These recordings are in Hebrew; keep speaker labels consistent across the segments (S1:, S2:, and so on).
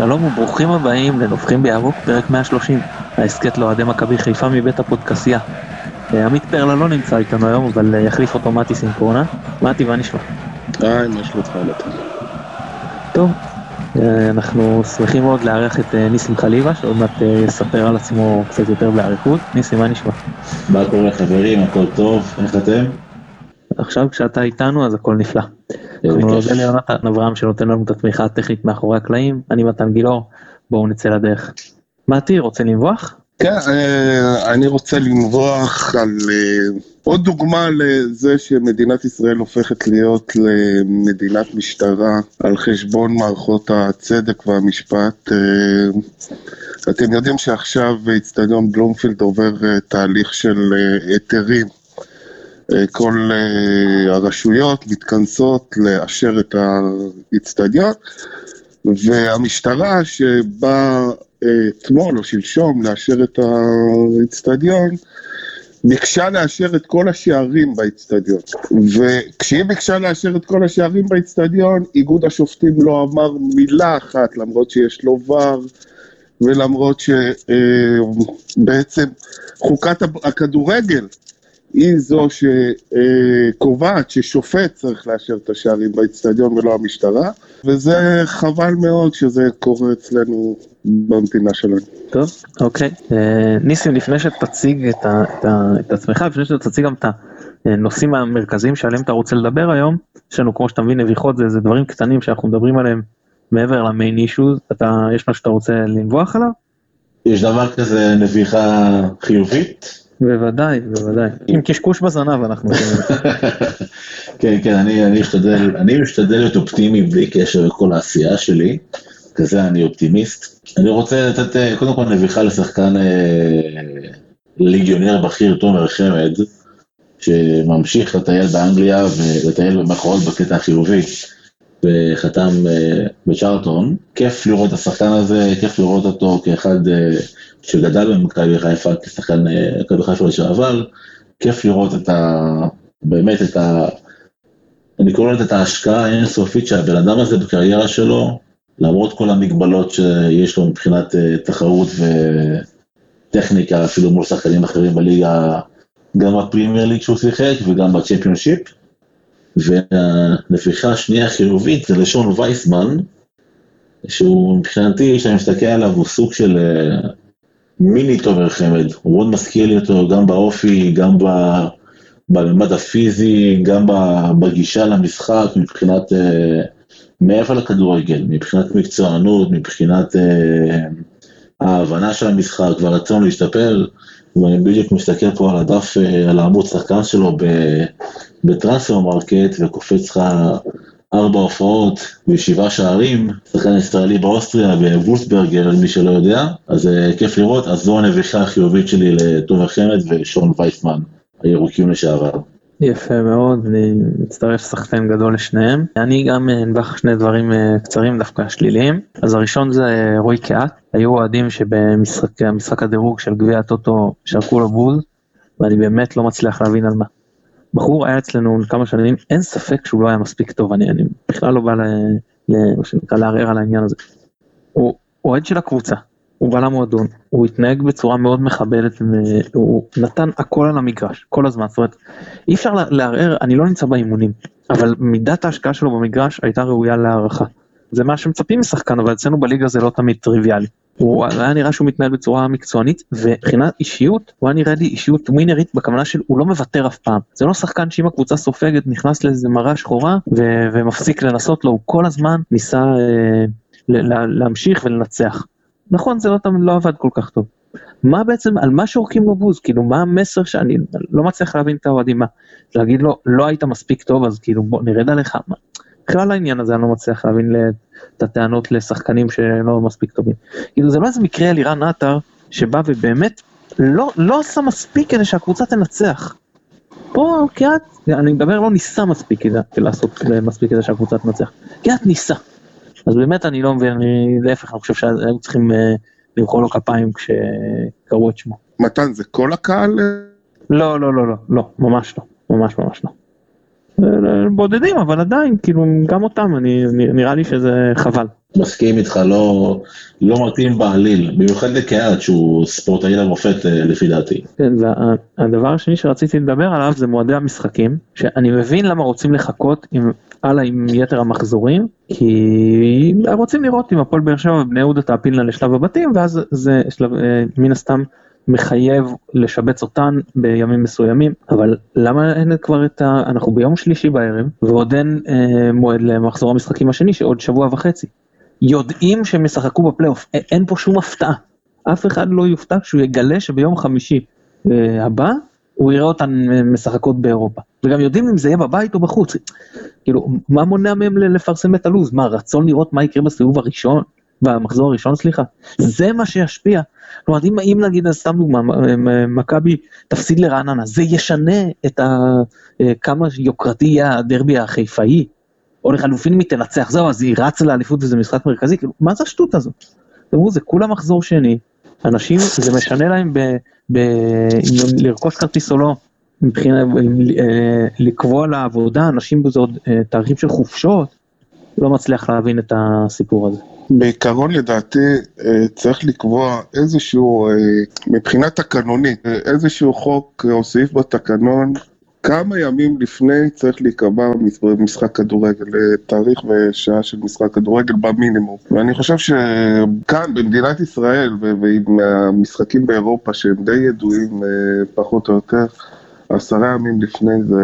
S1: שלום וברוכים הבאים לנובחים בירוק, פרק 130, ההסכת לאוהדי מכבי חיפה מבית הפודקסייה. אה, עמית פרלה לא נמצא איתנו היום, אבל אה, יחליף אותו מתי סינקורנה. מתי, מה נשמע?
S2: היי, מה שלומך נתן?
S1: טוב, אה, אנחנו שמחים מאוד לארח את ניסים חליבה, שעוד מעט יספר על עצמו קצת יותר באריכות. ניסים, מה נשמע?
S3: מה קורה חברים, הכל טוב, איך אתם?
S1: עכשיו כשאתה איתנו אז הכל נפלא. אנחנו נודה ליונתן אברהם שנותן לנו את התמיכה הטכנית מאחורי הקלעים, אני מתן גילאור, בואו נצא לדרך. מתי, רוצה לנבוח?
S2: כן, אה, אני רוצה לנבוח על אה, עוד דוגמה לזה שמדינת ישראל הופכת להיות למדינת משטרה על חשבון מערכות הצדק והמשפט. אה, אתם יודעים שעכשיו אצטדיון בלומפילד עובר תהליך של היתרים. כל הרשויות מתכנסות לאשר את האצטדיון, והמשטרה שבאה אתמול או שלשום לאשר את האצטדיון, ביקשה לאשר את כל השערים באצטדיון. וכשהיא ביקשה לאשר את כל השערים באצטדיון, איגוד השופטים לא אמר מילה אחת, למרות שיש לו ור, ולמרות שבעצם חוקת הכדורגל היא זו שקובעת ששופט צריך לאשר את השערים באצטדיון ולא המשטרה, וזה חבל מאוד שזה קורה אצלנו במדינה שלנו.
S1: טוב, אוקיי. אה, ניסים, לפני שתציג את, ה, את, ה, את עצמך, לפני שתציג גם את הנושאים המרכזיים שעליהם אתה רוצה לדבר היום, יש לנו, כמו שאתה מבין, נביחות זה, זה דברים קטנים שאנחנו מדברים עליהם מעבר למיין אישוז, אתה, יש מה שאתה רוצה לנבוח עליו?
S3: יש דבר כזה נביחה חיובית?
S1: בוודאי, בוודאי. עם קשקוש בזנב אנחנו
S3: כן, כן, אני, אני משתדל, אני משתדל להיות אופטימי בלי קשר לכל העשייה שלי, כזה אני אופטימיסט. אני רוצה לתת אה, קודם כל נביכה לשחקן אה, ליגיונר בכיר תומר חמד, שממשיך לטייל באנגליה ולטייל במחרות בקטע החיובי, וחתם אה, בצ'ארטון. כיף לראות את השחקן הזה, כיף לראות אותו כאחד... אה, שגדל במכבי חיפה כשחקן אה, מכבי חיפה לשעבר, כיף לראות את ה... באמת את ה... אני קורא לזה את ההשקעה האינסופית שהבן אדם הזה בקריירה שלו, למרות כל המגבלות שיש לו מבחינת אה, תחרות וטכניקה, אפילו מול שחקנים אחרים בליגה, גם בפרימייר ליג שהוא שיחק וגם בצ'מפיונשיפ. והנביחה השנייה החיובית זה לשון וייסמן, שהוא מבחינתי, כשאני מסתכל עליו, הוא סוג של אה, מיני תומר חמד, הוא מאוד מזכיר לי אותו גם באופי, גם בממד הפיזי, גם בגישה למשחק, מבחינת, אה, מעבר לכדורגל, מבחינת מקצוענות, מבחינת אה, ההבנה של המשחק והרצון להשתפר, ואני בדיוק מסתכל פה על הדף, אה, על העמוד שחקן שלו ב Transfermarkt, וקופץ לך ארבע הופעות ושבעה שערים, שחקן ישראלי באוסטריה בוולסברגר, למי שלא יודע, אז אה, כיף לראות, אז זו הנביחה החיובית שלי לתומר חמד ושון וייסמן, הירוקים לשעבר.
S1: יפה מאוד, אני מצטרף שחקו גדול לשניהם. אני גם אה, אנבח שני דברים אה, קצרים דווקא שליליים. אז הראשון זה רועי קהת, היו אוהדים שבמשחק הדירוג של גביע הטוטו שרקו לו בוז, ואני באמת לא מצליח להבין על מה. בחור היה אצלנו כמה שנים, אין ספק שהוא לא היה מספיק טוב, אני, אני בכלל לא בא ל... מה שנקרא לערער על העניין הזה. הוא אוהד של הקבוצה, הוא בא למועדון, הוא התנהג בצורה מאוד מכבדת, הוא נתן הכל על המגרש, כל הזמן, זאת אומרת, אי אפשר לערער, אני לא נמצא באימונים, אבל מידת ההשקעה שלו במגרש הייתה ראויה להערכה. זה מה שמצפים משחקן, אבל אצלנו בליגה זה לא תמיד טריוויאלי. הוא היה נראה שהוא מתנהל בצורה מקצוענית ומבחינת אישיות הוא היה נראה לי אישיות ווינרית בכוונה של הוא לא מוותר אף פעם זה לא שחקן שאם הקבוצה סופגת נכנס לאיזה מראה שחורה ו- ומפסיק לנסות לו הוא כל הזמן ניסה אה, לה- להמשיך ולנצח. נכון זה לא לא עבד כל כך טוב. מה בעצם על מה שורקים לו בוז כאילו מה המסר שאני לא מצליח להבין את האוהדים מה להגיד לו לא היית מספיק טוב אז כאילו בוא נרד עליך מה. בכלל העניין הזה אני לא מצליח להבין את הטענות לשחקנים שלא מספיק טובים. כאילו זה לא איזה מקרה על אירן עטר שבא ובאמת לא, לא עשה מספיק כדי שהקבוצה תנצח. פה קיאט, אני מדבר לא ניסה מספיק כדי לעשות מספיק כדי שהקבוצה תנצח. קיאט ניסה. אז באמת אני לא מבין, אני להפך, אני חושב שהיו צריכים אה, למחוא לו כפיים כשקראו את שמו.
S2: מתן, זה כל הקהל?
S1: לא, לא, לא, לא, לא, ממש לא, ממש ממש לא. בודדים אבל עדיין כאילו גם אותם אני נראה לי שזה חבל
S3: מסכים איתך, לא, לא מתאים בעליל, במיוחד לקהת שהוא ספורטאי למופת אה, לפי דעתי.
S1: כן, והדבר השני שרציתי לדבר עליו זה מועדי המשחקים, שאני מבין למה רוצים לחכות עם, הלאה עם יתר המחזורים, כי רוצים לראות אם הפועל באר שבע ובני יהודה תעפילנה לשלב הבתים, ואז זה שלב, אה, מן הסתם מחייב לשבץ אותן בימים מסוימים, אבל למה אין כבר את ה... אנחנו ביום שלישי בערב, ועוד אין אה, מועד למחזור המשחקים השני שעוד שבוע וחצי. יודעים שהם ישחקו בפלייאוף, אין פה שום הפתעה. אף אחד לא יופתע כשהוא יגלה שביום חמישי אה, הבא הוא יראה אותן אה, משחקות באירופה. וגם יודעים אם זה יהיה בבית או בחוץ. כאילו, מה מונע מהם לפרסם את הלו"ז? מה, רצון לראות מה יקרה בסיבוב הראשון? במחזור הראשון סליחה, זה מה שישפיע. כלומר אם, אם נגיד סתם דוגמא מכבי תפסיד לרעננה זה ישנה את ה, אה, כמה יוקרתי יהיה הדרבי החיפאי או לחלופין אם היא תנצח זהו אז היא רצה לאליפות וזה משחק מרכזי כאילו מה זה השטות הזאת. תראו זה כולה מחזור שני אנשים זה משנה להם ב, ב, לרכוש כרטיס או לא מבחינת אה, לקבוע לעבודה אנשים בזה עוד אה, תאריכים של חופשות לא מצליח להבין את הסיפור הזה.
S2: בעיקרון לדעתי אה, צריך לקבוע איזשהו, אה, מבחינה תקנונית, אה, איזשהו חוק או סעיף בתקנון, כמה ימים לפני צריך להיקבע משחק כדורגל, תאריך ושעה של משחק כדורגל במינימום. ואני חושב שכאן במדינת ישראל ועם המשחקים באירופה שהם די ידועים פחות או יותר, עשרה ימים לפני זה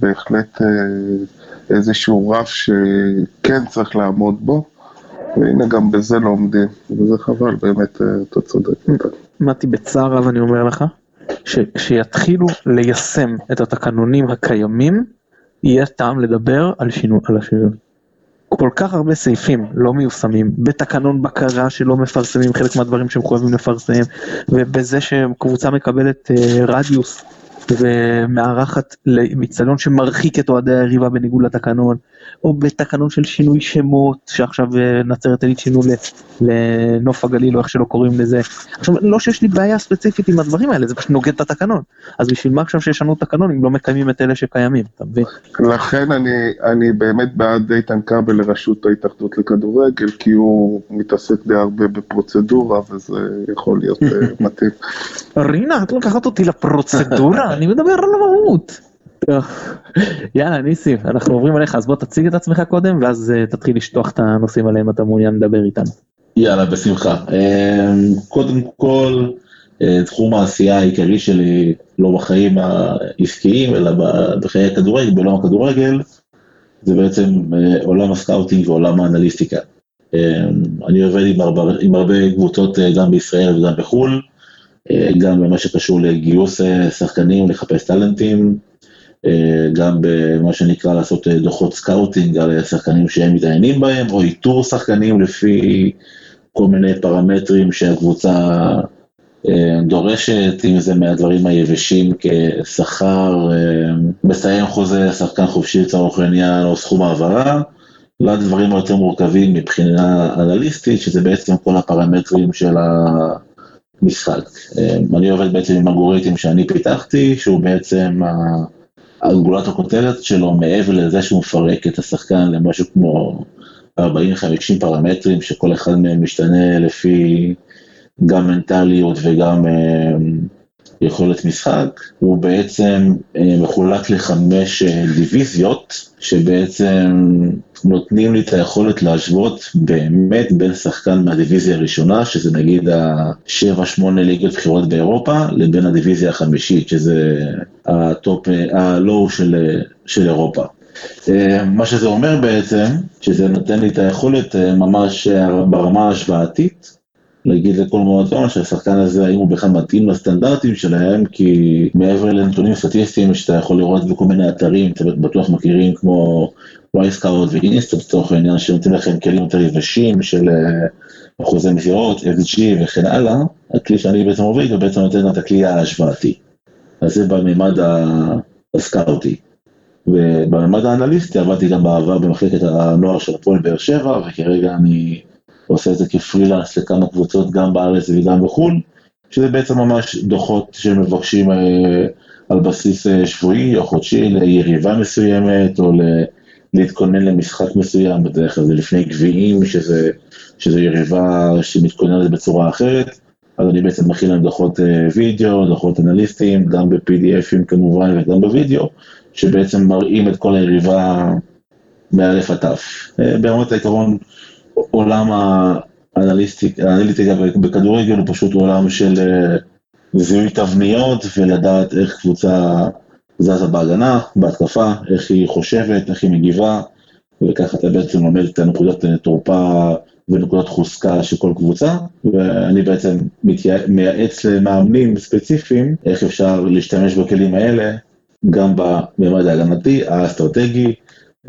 S2: בהחלט איזשהו רף שכן צריך לעמוד בו, והנה גם בזה לא עומדים, וזה חבל, באמת, אה, אתה צודק.
S1: מתי, בצער רב אני אומר לך, שכשיתחילו ליישם את התקנונים הקיימים, יהיה טעם לדבר על שינוי, על השינוי. כל כך הרבה סעיפים לא מיושמים, בתקנון בקרה שלא מפרסמים חלק מהדברים שהם חייבים לפרסם, ובזה שקבוצה מקבלת אה, רדיוס ומארחת למצטדיון שמרחיק את אוהדי היריבה בניגוד לתקנון, או בתקנון של שינוי שמות, שעכשיו אה, נצרת עילית שינו לנוף הגליל או איך שלא קוראים לזה. עכשיו, לא שיש לי בעיה ספציפית עם הדברים האלה, זה פשוט נוגד את התקנון. אז בשביל מה עכשיו שישנו תקנון אם לא מקיימים את אלה שקיימים, אתה מבין?
S2: לכן אני, אני באמת בעד איתן כבל לראשות ההתאחדות לכדורגל, כי הוא מתעסק די הרבה בפרוצדורה, וזה יכול להיות אה, מתאים.
S1: רינה, את לוקחת אותי לפרוצדורה? אני מדבר על המהות. יאללה ניסים אנחנו עוברים אליך אז בוא תציג את עצמך קודם ואז אה, תתחיל לשטוח את הנושאים עליהם אתה מעוניין לדבר איתנו.
S3: יאללה בשמחה אמ, קודם כל אה, תחום העשייה העיקרי שלי לא בחיים העסקיים אלא בחיי הכדורגל בעולם הכדורגל זה בעצם אה, עולם ה scouting ועולם האנליסטיקה. אמ, אני עובד עם הרבה, עם הרבה קבוצות גם בישראל וגם בחו"ל. אה, גם במה שקשור לגיוס אה, שחקנים, לחפש טאלנטים, אה, גם במה שנקרא לעשות דוחות scouting על שחקנים שהם מתעניינים בהם, או איתור שחקנים לפי כל מיני פרמטרים שהקבוצה דורשת, אם זה מהדברים היבשים כשכר, מסיים חוזה, שחקן חופשי לצורך העניין, או סכום העברה, ועד דברים היותר מורכבים מבחינה אנליסטית, שזה בעצם כל הפרמטרים של ה... משחק. אה, אני עובד בעצם עם אלגוריתם שאני פיתחתי, שהוא בעצם הרגולטור כותרת שלו, מעבר לזה שהוא מפרק את השחקן למשהו כמו 40-50 פרמטרים, שכל אחד מהם משתנה לפי גם מנטליות וגם אה, יכולת משחק, הוא בעצם אה, מחולק לחמש דיוויזיות, שבעצם נותנים לי את היכולת להשוות באמת בין שחקן מהדיוויזיה הראשונה, שזה נגיד ה-7-8 ליגות בכירות באירופה, לבין הדיוויזיה החמישית, שזה הטופ, ה low של, של אירופה. אה, מה שזה אומר בעצם, שזה נותן לי את היכולת אה, ממש ברמה ההשוואתית, להגיד לכל מועדון שהשחקן הזה, האם הוא בכלל מתאים לסטנדרטים שלהם, כי מעבר לנתונים סטטיסטיים שאתה יכול לראות בכל מיני אתרים, אתם בטוח מכירים כמו וייסקאוט ואינסטר לצורך העניין, שנותנים לכם כלים יותר יבשים של אה, אחוזי מסירות, FG וכן הלאה, הכלי שאני בעצם עובד הוא בעצם נותן את הכלי ההשוואתי. אז זה בממד הסקאוטי. ובממד האנליסטי עבדתי גם בעבר במחלקת הנוער של הפועל באר שבע, וכרגע אני עושה את זה כפרילנס לכמה קבוצות גם בארץ וגם בחו"ל, שזה בעצם ממש דוחות שמבקשים אה, על בסיס אה, שבועי או חודשי ליריבה מסוימת או להתכונן למשחק מסוים, בדרך כלל זה לפני גביעים, שזה, שזה יריבה שמתכוננת בצורה אחרת, אז אני בעצם מכין להם דוחות אה, וידאו, דוחות אנליסטיים, גם ב-PDFים כמובן וגם בווידאו, שבעצם מראים את כל היריבה מאלף עד תף. ברמת העיקרון, עולם האנליטיקה בכדורגל הוא פשוט עולם של אה, זיהוי תבניות ולדעת איך קבוצה זזה בהגנה, בהתקפה, איך היא חושבת, איך היא מגיבה, וככה אתה בעצם לומד את הנקודות תורפה ונקודות חוזקה של כל קבוצה, ואני בעצם מייעץ למאמנים ספציפיים איך אפשר להשתמש בכלים האלה, גם בממד ההגנתי, האסטרטגי,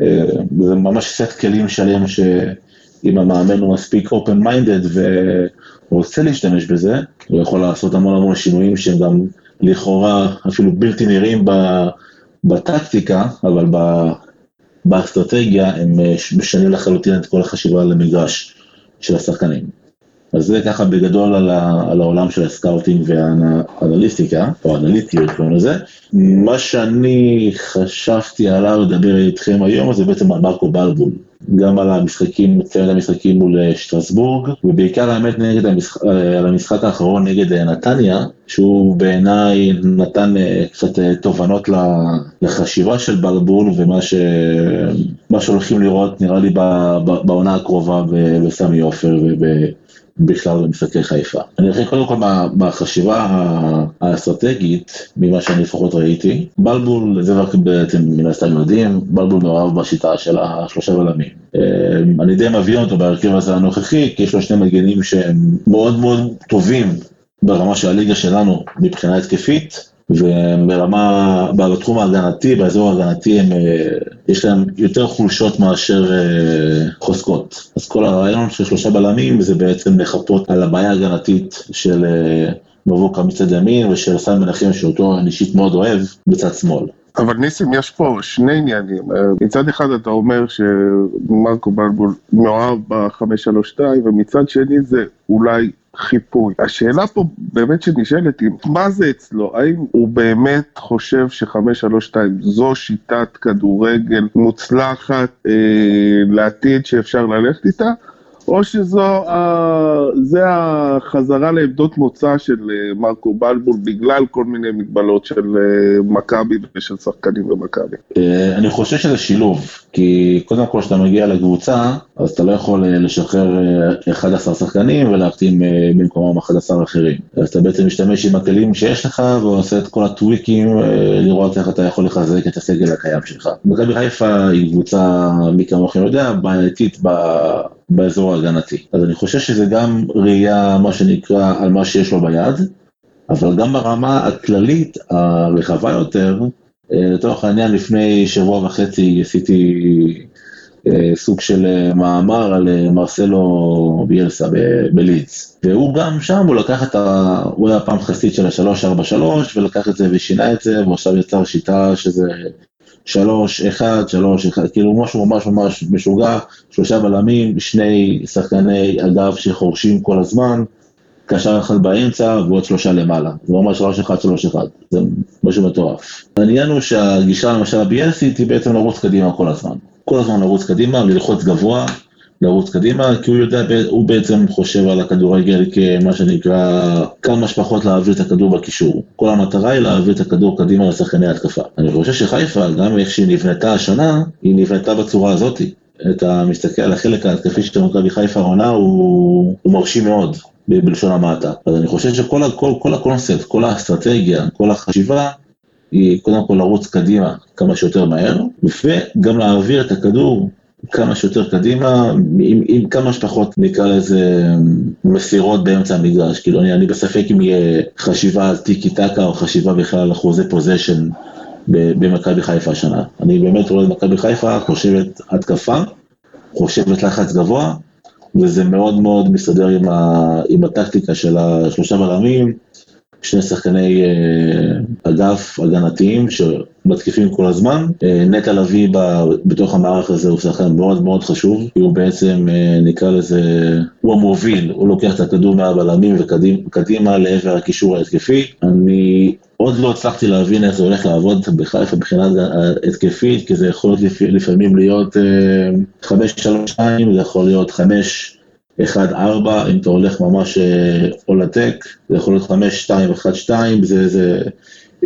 S3: אה, זה ממש סט כלים שלם שאם המאמן הוא מספיק open minded ורוצה להשתמש בזה, הוא יכול לעשות המון המון שינויים שהם גם לכאורה אפילו בלתי נראים בטקטיקה, אבל באסטרטגיה הם אה, משנים לחלוטין את כל החשיבה למגרש של השחקנים. אז זה ככה בגדול על, ה, על העולם של ה scouting והאנליסטיקה, או אנליטיות קוראים לזה. מה שאני חשבתי עליו לדבר איתכם היום זה בעצם על מרקו בלבול. גם על המשחקים, צוות המשחקים מול אה, שטרסבורג, ובעיקר האמת נגד המשחק, אה, על המשחק האחרון נגד אה, נתניה, שהוא בעיניי נתן קצת תובנות לחשיבה של בלבול ומה ש... שהולכים לראות נראה לי בעונה הקרובה בסמי עופר בכלל במשחקי חיפה. אני אתחיל קודם כל בחשיבה האסטרטגית, ממה שאני לפחות ראיתי. בלבול, זה רק בעצם מן הסתם יודעים, בלבול מעורב בשיטה של השלושה בלמים. אה, אני די מביא אותו בהרכב הזה הנוכחי, כי יש לו שני מגנים שהם מאוד מאוד טובים ברמה של הליגה שלנו מבחינה התקפית. וברמה, בתחום ההגנתי, באזור ההגנתי, הם, אה, יש להם יותר חולשות מאשר אה, חוזקות. אז כל הרעיון של שלושה בלמים זה בעצם לחפות על הבעיה ההגנתית של אה, מבוקה מצד ימין ושל סן מנחם שאותו אני אישית מאוד אוהב בצד שמאל.
S2: אבל ניסים, יש פה שני עניינים. מצד אחד אתה אומר שמרקו בלבול מאוהב ב-532, ומצד שני זה אולי חיפוי. השאלה פה באמת שנשאלת היא, מה זה אצלו? האם הוא באמת חושב ש-532 זו שיטת כדורגל מוצלחת אה, לעתיד שאפשר ללכת איתה? או שזו זה החזרה לעמדות מוצא של אה, מרקו בלבול בגלל כל מיני מגבלות של אה, מכבי ושל שחקנים במכבי.
S3: אה, אני חושב שזה שילוב, כי קודם כל כשאתה מגיע לקבוצה, אז אתה לא יכול לשחרר 11 שחקנים ולהחתים במקומם 11 אחרים. אז אתה בעצם משתמש עם הכלים שיש לך ועושה את כל הטוויקים לראות איך אתה יכול לחזק את הסגל הקיים שלך. מכבי חיפה היא קבוצה, מי כמוכם יודע, בעייתית באזור ההגנתי. אז אני חושב שזה גם ראייה, מה שנקרא, על מה שיש לו ביד, אבל גם ברמה הכללית הרחבה יותר, אה, לצורך העניין לפני שבוע וחצי עשיתי אה, סוג של אה, מאמר על מרסלו ביאלסה בלידס. והוא גם שם, הוא לקח את ה... הוא היה פעם חסיד של ה-343 ולקח את זה ושינה את זה, ועכשיו יצר שיטה שזה שלוש, אחד, שלוש, אחד, כאילו משהו ממש ממש משוגע, שלושה בלמים, שני שחקני אגף שחורשים כל הזמן, קשר אחד באמצע ועוד שלושה למעלה. זה ממש שלוש אחד, שלוש אחד, זה משהו מטורף. העניין הוא שהגישה למשל הביאסית היא בעצם לרוץ קדימה כל הזמן. כל הזמן לרוץ קדימה, ללחוץ גבוה, לרוץ קדימה, כי הוא יודע, הוא בעצם חושב על הכדורגל כמה שנקרא, כמה שפחות להעביר את הכדור בקישור. כל המטרה היא להעביר את הכדור קדימה לשחקני התקפה. אני חושב שחיפה, גם איך שהיא נבנתה השנה, היא נבנתה בצורה הזאת. אתה מסתכל על החלק ההתקפי של מכבי חיפה העונה, הוא, הוא מרשים מאוד. בלשון המעטה. אז אני חושב שכל כל, כל הקונספט, כל האסטרטגיה, כל החשיבה, היא קודם כל לרוץ קדימה כמה שיותר מהר, וגם להעביר את הכדור כמה שיותר קדימה, עם, עם כמה שפחות נקרא לזה מסירות באמצע המגרש, כאילו אני, אני בספק אם יהיה חשיבה על טיקי טקה או חשיבה בכלל על אחוזי פוזיישן במכבי חיפה השנה. אני באמת רואה את מכבי חיפה חושבת התקפה, חושבת לחץ גבוה, וזה מאוד מאוד מסתדר עם, ה, עם הטקטיקה של השלושה בלמים, שני שחקני אה, אגף הגנתיים שמתקיפים כל הזמן. אה, נטע לביא בתוך המערך הזה הוא שחקן מאוד מאוד חשוב, כי הוא בעצם אה, נקרא לזה, הוא המוביל, הוא לוקח את הכדור מהבלמים וקדימה לעבר הקישור ההתקפי. אני עוד לא הצלחתי להבין איך זה הולך לעבוד בחיפה מבחינה התקפית, כי זה יכול להיות לפעמים להיות 5-3-2, זה יכול להיות 5-1-4, אם אתה הולך ממש עולתק, זה יכול להיות 5-2-1-2, זה, זה,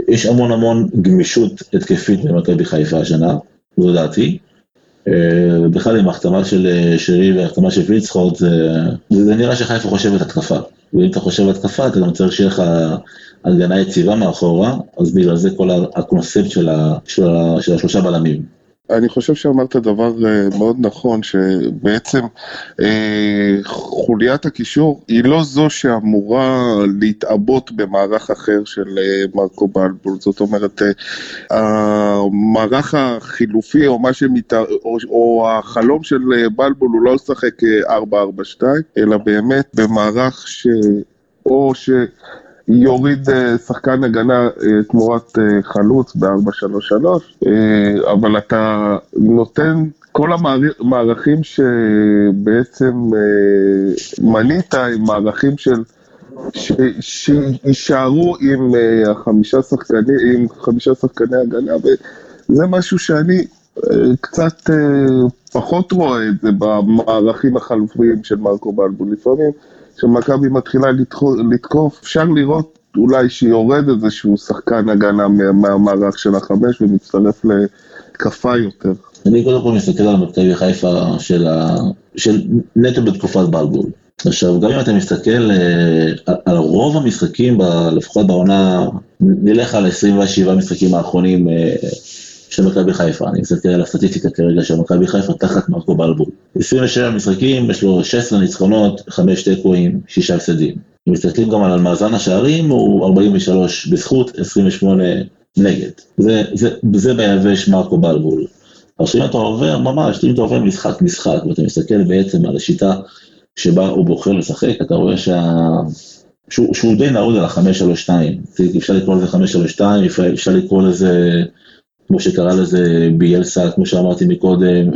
S3: יש המון המון גמישות התקפית במכבי חיפה השנה, זו דעתי. בכלל עם ההחתמה של שרי וההחתמה של וילצחוט, זה, זה נראה שחיפה חושבת התקפה. ואם אתה חושב התקפה, אתה גם צריך שיהיה לך הגנה יציבה מאחורה, אז בגלל זה כל הקונספט של, ה, של, ה, של השלושה בלמים.
S2: אני חושב שאמרת דבר אה, מאוד נכון, שבעצם אה, חוליית הקישור היא לא זו שאמורה להתעבות במערך אחר של אה, מרקו בלבול, זאת אומרת, המערך החילופי או מה שמת... או, או החלום של בלבול הוא לא לשחק 4-4-2, אלא באמת במערך ש... או ש... יוריד אה, שחקן הגנה אה, תמורת אה, חלוץ ב-4-3-3, אבל אתה נותן כל המערכים שבעצם מנית הם מערכים של... שיישארו עם החמישה שחקנים, עם חמישה שחקני הגנה, וזה משהו שאני קצת פחות רואה את זה במערכים החלופיים של מרקו בלבול. לפעמים כשמכבי מתחילה לתקוף, אפשר לראות אולי שיורד איזשהו שחקן הגנה מהמערך של החמש ומצטרף להתקפה יותר.
S3: אני קודם כל מסתכל על מכבי חיפה של, ה... של נטו בתקופת בלבול. עכשיו, גם אם אתה מסתכל אה, על רוב המשחקים, לפחות בעונה, נלך על 27 משחקים האחרונים אה, של מכבי חיפה, אני מסתכל על הסטטיסטיקה כרגע של מכבי חיפה תחת מרקו בלבול. 27 משחקים, יש לו 16 ניצחונות, 5 תיקואים, 6 הפסדים. אם מסתכלים גם על מאזן השערים, הוא 43 בזכות, 28 נגד. זה, זה, זה ביבש מרקו בלבול. עכשיו אם אתה עובר, ממש, אם אתה עובר משחק משחק, ואתה מסתכל בעצם על השיטה שבה הוא בוחר לשחק, אתה רואה שה... שהוא, שהוא די נעוד על ה-532, אפשר לקרוא לזה 532, אפשר לקרוא לזה כמו שקרא לזה ביאלסה, כמו שאמרתי מקודם,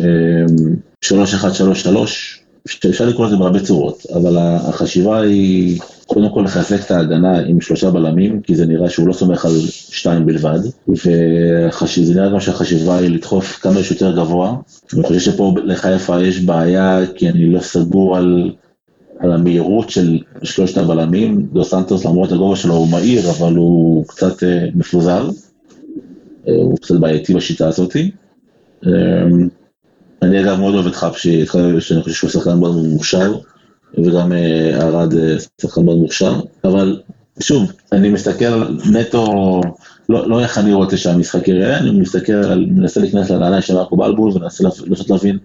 S3: 3133, אמ, אפשר לקרוא לזה בהרבה צורות, אבל החשיבה היא קודם כל לחזק את ההגנה עם שלושה בלמים, כי זה נראה שהוא לא סומך על שתיים בלבד, וזה נראה גם שהחשיבה היא לדחוף כמה שיותר גבוה. אני חושב שפה לחיפה יש בעיה, כי אני לא סגור על, על המהירות של שלושת הבלמים. דו סנטוס למרות הגובה שלו הוא מהיר, אבל הוא קצת אה, מפוזר. אה, הוא קצת בעייתי בשיטה הזאתי. אה, אני אגב מאוד אוהב את חפשי, שאני חושב שהוא שחקן מאוד מוכשר, וגם ארד אה, שחקן מאוד מוכשר, אבל שוב, אני מסתכל נטו, לא, לא איך אני רוצה שהמשחק יראה, אני מסתכל, מנסה להיכנס לנעליים של מרקו בלבול ומנסה לנסות להבין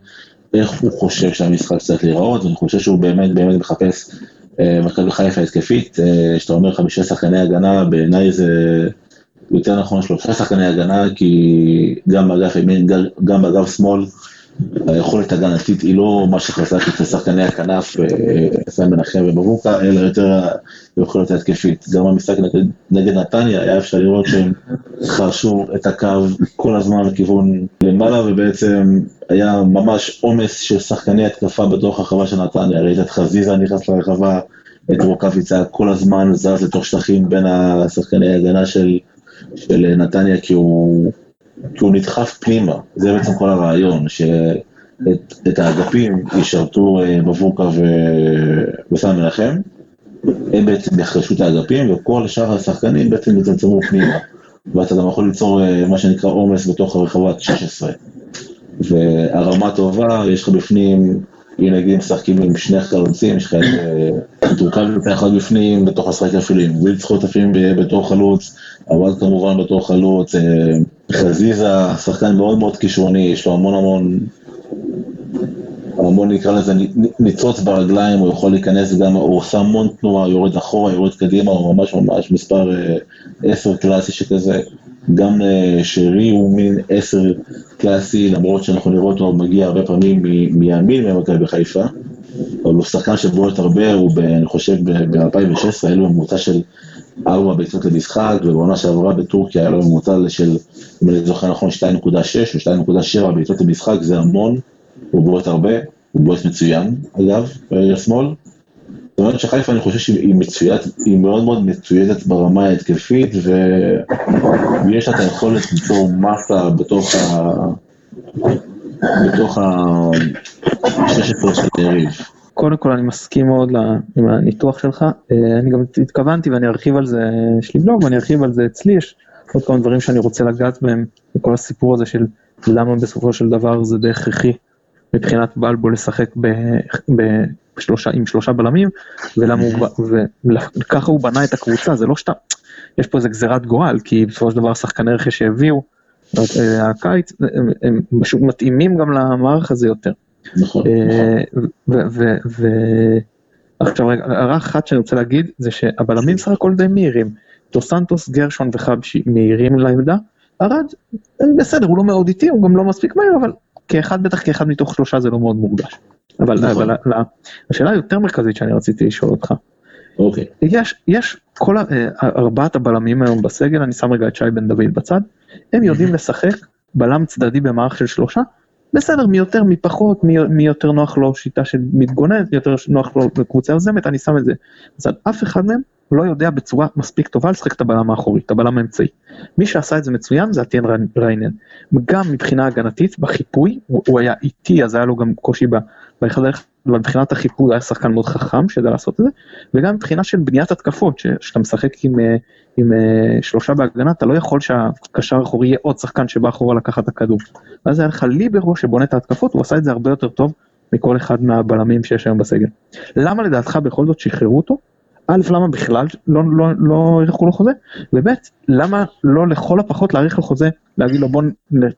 S3: איך הוא חושב שהמשחק צריך להיראות, ואני חושב שהוא באמת באמת מחפש מכבי חיפה התקפית, שאתה אומר חמישה שחקני הגנה, בעיניי זה יותר נכון שלושה שחקני הגנה, כי גם באגף ימין, גם באגף שמאל, היכולת הגנתית היא לא מה שחזק אצל שחקני הכנף, סם מנחם ובבוקה, אלא יותר היכולת ההתקפית. גם במשחק נגד, נגד נתניה היה אפשר לראות שהם חרשו את הקו כל הזמן לכיוון למעלה, ובעצם היה ממש עומס של שחקני התקפה בתוך הרחבה של נתניה. ראית את חזיזה נכנס לרחבה, את רוקאביצה כל הזמן זז לתוך שטחים בין השחקני ההגנה של של נתניה כי הוא, כי הוא נדחף פנימה, זה בעצם כל הרעיון, שאת האגפים ישרתו אה, מבוקה וסן מנחם, הם בעצם יחרשו את האגפים וכל שאר השחקנים בעצם יצמצמו פנימה, ואתה גם יכול ליצור אה, מה שנקרא עומס בתוך הרחבת 16. והרמה טובה, יש לך בפנים אם נגיד משחקים עם שני חלוצים, יש לך את טורקל לפני אחד בפנים, בתוך השחק אפילו עם ווילדסחוט אפילו בתור חלוץ, עבד כמובן בתור חלוץ, אה, חזיזה, שחקן מאוד מאוד כישרוני, יש לו המון המון, המון נקרא לזה ניצוץ ברגליים, הוא יכול להיכנס גם, הוא עושה המון תנועה, יורד אחורה, יורד קדימה, הוא ממש ממש מספר 10 אה, קלאסי שכזה. גם אה, שרי הוא מין עשר קלאסי, למרות שאנחנו נראה אותו מגיע הרבה פעמים מימין ממכבי בחיפה, אבל הוא שחקן שבועט הרבה, הוא ב, אני חושב ב-2016 היה לו ממוצע של ארבע ביצות למשחק, ובעונה שעברה בטורקיה היה לו ממוצע של, אם אני זוכר נכון, 2.6 או 2.7 ביצות למשחק, זה המון, הוא בועט הרבה, הוא בועט מצוין, אגב, ברגע שמאל. זאת אומרת שחיפה אני חושב שהיא מצוידת, היא מאוד מאוד מצוידת ברמה ההתקפית ויש לה את היכולת ליצור מסה בתוך ה... בתוך ה-16 של היריב.
S1: קודם כל אני מסכים מאוד עם הניתוח שלך, אה, אני גם התכוונתי ואני ארחיב על זה, יש לי בלוג ואני ארחיב על זה אצלי, יש עוד כמה דברים שאני רוצה לגעת בהם, בכל הסיפור הזה של למה בסופו של דבר זה די הכרחי מבחינת בלבו לשחק ב, בשלושה, עם שלושה בלמים, ולמה הוא, וככה הוא בנה את הקבוצה, זה לא שאתה, יש פה איזה גזירת גורל, כי בסופו של דבר שחקני רכש שהביאו, אה, הקיץ, הם פשוט מתאימים גם למערך הזה יותר.
S3: נכון.
S1: אה, ועכשיו רגע, הערה אחת שאני רוצה להגיד, זה שהבלמים סך הכל די מהירים. דו סנטוס, גרשון וחבשי מהירים לעמדה, ארד, בסדר, הוא לא מאוד איטי, הוא גם לא מספיק מהיר, אבל כאחד, בטח כאחד מתוך שלושה זה לא מאוד מורגש. אבל, נכון. אבל השאלה היותר מרכזית שאני רציתי לשאול אותך,
S3: אוקיי.
S1: יש, יש כל ה, אה, ארבעת הבלמים היום בסגל, אני שם רגע את שי בן דוד בצד, הם יודעים לשחק בלם צדדי במערך של שלושה, בסדר, מי יותר, מי פחות, מי, מי יותר נוח לו שיטה של מתגונן, יותר נוח לו בקבוצה יוזמת, אני שם את זה. אז אף אחד מהם לא יודע בצורה מספיק טובה לשחק את הבלם האחורי, את הבלם האמצעי. מי שעשה את זה מצוין זה אתיין ריינן. גם מבחינה הגנתית, בחיפוי, הוא, הוא היה איטי, אז היה לו גם קושי באחד האחד, אבל מבחינת החיפוי היה שחקן מאוד חכם שידע לעשות את זה, וגם מבחינה של בניית התקפות, שאתה משחק עם, אה, עם אה, שלושה בהגנה, אתה לא יכול שהקשר האחורי יהיה עוד שחקן שבא אחורה לקחת את הכדור. ואז היה לך ליברו שבונה את ההתקפות, הוא עשה את זה הרבה יותר טוב מכל אחד מהבלמים שיש היום בסגל. למה לדעתך בכל זאת שחררו אותו? א', למה בכלל לא, לא, לא האריכו לו חוזה, וב', למה לא לכל הפחות להאריך לו חוזה, להגיד לו בוא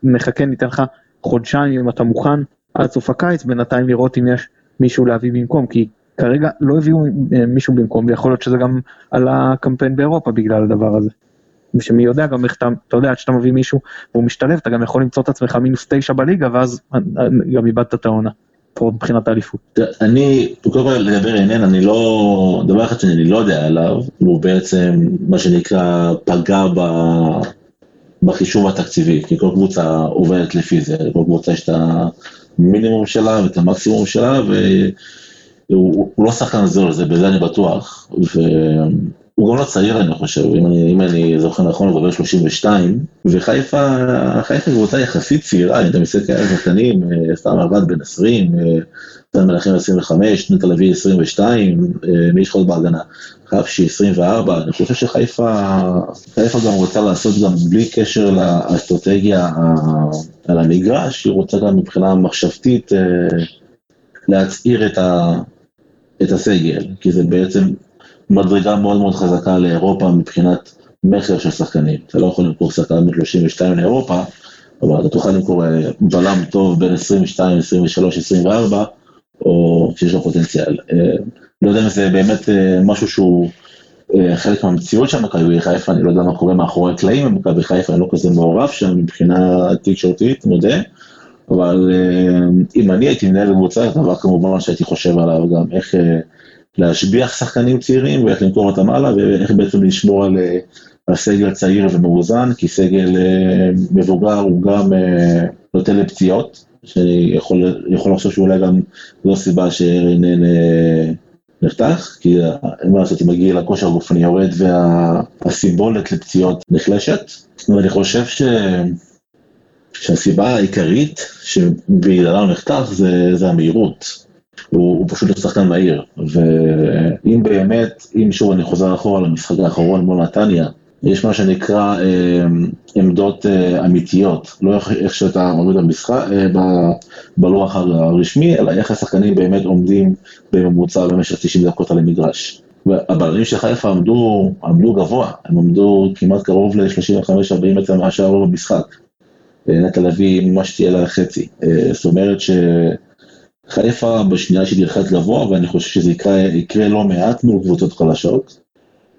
S1: נחכה ניתן לך חודשיים אם אתה מוכן עד סוף הקיץ, בינתיים לראות אם יש מישהו להביא במקום, כי כרגע לא הביאו אה, מישהו במקום, ויכול להיות שזה גם על הקמפיין באירופה בגלל הדבר הזה. שמי יודע גם איך אתה, אתה יודע, עד שאתה מביא מישהו והוא משתלב, אתה גם יכול למצוא את עצמך מינוס תשע בליגה, ואז אה, גם איבדת את העונה. לפחות מבחינת האליפות.
S3: אני, קודם כל לגבי רענן, אני לא, דבר אחד שאני לא יודע עליו, הוא בעצם מה שנקרא פגע ב... בחישוב התקציבי, כי כל קבוצה עובדת לפי זה, כל קבוצה יש את המינימום שלה ואת המקסימום שלה, והוא לא שחקן זול, זה בזה אני בטוח, והוא גם לא צעיר אני חושב, אם אני, אם אני זוכר נכון הוא עובר 32, וחיפה, חיפה קבוצה יחסית צעירה, אתה מסתכל על אה, סתם עבד בן 20, סתם מלכים 25, נטע לביא 22, מי יש לך עוד בהגנה? חפשי 24, אני חושב שחיפה, חיפה גם רוצה לעשות גם בלי קשר לאסטרטגיה על המגרש, היא רוצה גם מבחינה מחשבתית אה, להצעיר את, ה, את הסגל, כי זה בעצם מדרגה מאוד מאוד חזקה לאירופה מבחינת מכר של שחקנים. אתה לא יכול למכור שחקן בן 32 לאירופה, אבל אתה תוכל למכור אה, בלם טוב בין 22, 23, 24, או שיש לו פוטנציאל. אה, לא יודע אם זה באמת אה, משהו שהוא חלק מהמציאות של מכבי חיפה, אני לא יודע מה קורה מאחורי הקלעים במכבי חיפה, אני לא כזה מעורב שם מבחינה תקשורתית, מודה, אבל אם אני הייתי מנהל קבוצה, זה דבר כמובן שהייתי חושב עליו גם איך להשביח שחקנים צעירים ואיך למכור אותם הלאה ואיך בעצם לשמור על, על סגל צעיר ומאוזן, כי סגל מבוגר הוא גם נותן לפציעות, שאני יכול, יכול לחשוב שאולי גם זו סיבה שרנן נחתך, כי אין מה לעשות, אם הגיל הכושר הגופני יורד והסיבולת לפציעות נחלשת, ואני חושב ש... שהסיבה העיקרית שבגללה הוא נחתך זה, זה המהירות. הוא, הוא פשוט לא שחקן מהיר, ואם באמת, אם שוב אני חוזר אחורה למשחק האחרון מול נתניה, יש מה שנקרא אה, עמדות אה, אמיתיות, לא איך, איך שאתה עומד במשחק, אה, ב, בלוח הרשמי, אלא איך השחקנים באמת עומדים בממוצע במשך 90 דקות על המגרש. והבלמים של חיפה עמדו, עמדו גבוה, הם עמדו כמעט קרוב ל-35-40 מטר מהשאר במשחק. אה, נטע לביא ממש תהיה לה חצי. אה, זאת אומרת שחיפה בשנייה שהיא תלחץ גבוה, ואני חושב שזה יקרה, יקרה לא מעט מול קבוצות חלשות.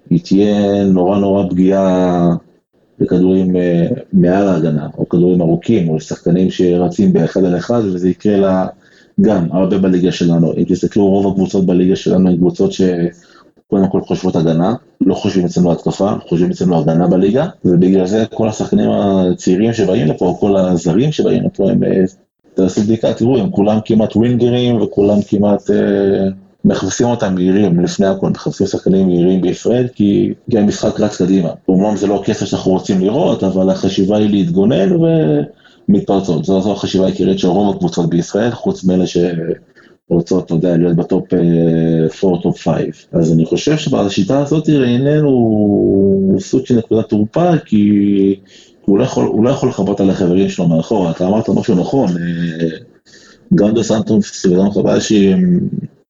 S3: היא תהיה נורא נורא פגיעה בכדורים אה, מעל ההגנה, או כדורים ארוכים, או שחקנים שרצים באחד על אחד, וזה יקרה לה גם הרבה בליגה שלנו. אם תסתכלו, רוב הקבוצות בליגה שלנו הן קבוצות שקודם כל חושבות הגנה, לא חושבים אצלנו התקפה, חושבים אצלנו הגנה בליגה, ובגלל זה כל השחקנים הצעירים שבאים לפה, כל הזרים שבאים לפה, הם, אה, תעשו בדיקה, תראו, הם כולם כמעט ווינגרים וכולם כמעט... אה, מחפשים אותם מהירים, לפני הכל מחפשים שחקנים מהירים בישראל, כי, כי המשחק רץ קדימה. אומנם זה לא הכסף שאנחנו רוצים לראות, אבל החשיבה היא להתגונן ומתפרצות. זו, זו החשיבה העיקרית של רוב הקבוצות בישראל, חוץ מאלה שרוצות, אתה יודע, להיות ב top 4, top 5. אז אני חושב שבשיטה הזאת רעינן הוא סוג של נקודת תורפה, כי הוא לא יכול, הוא לא יכול לחבות על החברים שלו מאחורה. אתה אמרת משהו נכון, אה, גם דה סנטוס וגם חבשי הם...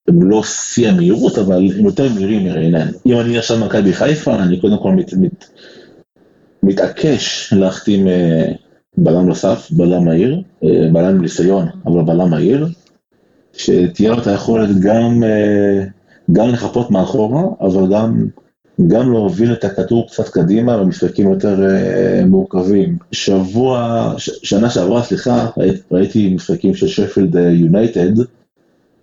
S3: הם לא שיא המהירות, אבל הם יותר מהירים מרעינן. אם אני עכשיו מכבי חיפה, אני קודם כל מת, מת, מתעקש להחתים אה, בלם נוסף, בלם מהיר, אה, בלם ניסיון, אבל בלם מהיר, שתהיה לו את היכולת גם, גם לחפות מאחורה, אבל גם, גם להוביל את הכדור קצת קדימה במשחקים יותר אה, מורכבים. שבוע, ש, שנה שעברה, סליחה, ראיתי משחקים של שפילד יונייטד, אה,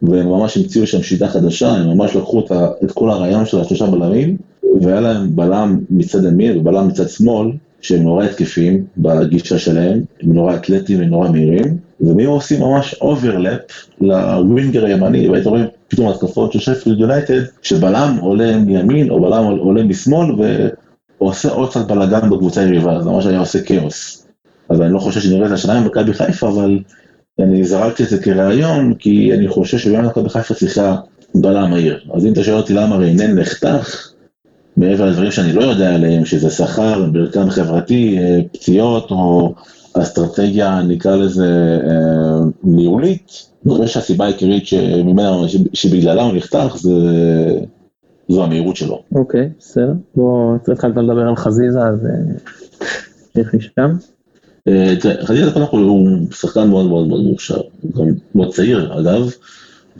S3: והם ממש המציאו שם שיטה חדשה, הם ממש לקחו את, את כל הרעיון של השלושה בלמים, והיה להם בלם מצד ימין ובלם מצד שמאל, שהם נורא התקפים בגישה שלהם, הם נורא אתלטיים ונורא מהירים, והם עושים ממש overlap ל winger הימני, והיית רואים פתאום התקפות של שפילד יונייטד, שבלם עולה מימין או בלם עולה משמאל, ועושה עוד קצת בלאגן בקבוצה היריבה, זה ממש היה עושה כאוס. אז אני לא חושב שנראה את השנה עם חיפה, אבל אני זרקתי את זה כרעיון, כי אני חושב שבאמת חיפה צריכה בלם מהיר. אז אם אתה שואל אותי למה ריינן נחתך, מעבר לדברים שאני לא יודע עליהם, שזה שכר, מרקם חברתי, אה, פציעות או אסטרטגיה, נקרא לזה, אה, ניהולית, אני חושב שהסיבה העיקרית שממנה, שבגללה הוא נחתך, זה... זו המהירות שלו.
S1: אוקיי, בסדר. בוא, התחלת לדבר על חזיזה, אז איך אה, משם?
S3: אה, חזיזה קודם כל הוא שחקן מאוד מאוד מאוד מוכשר, גם מאוד צעיר אגב,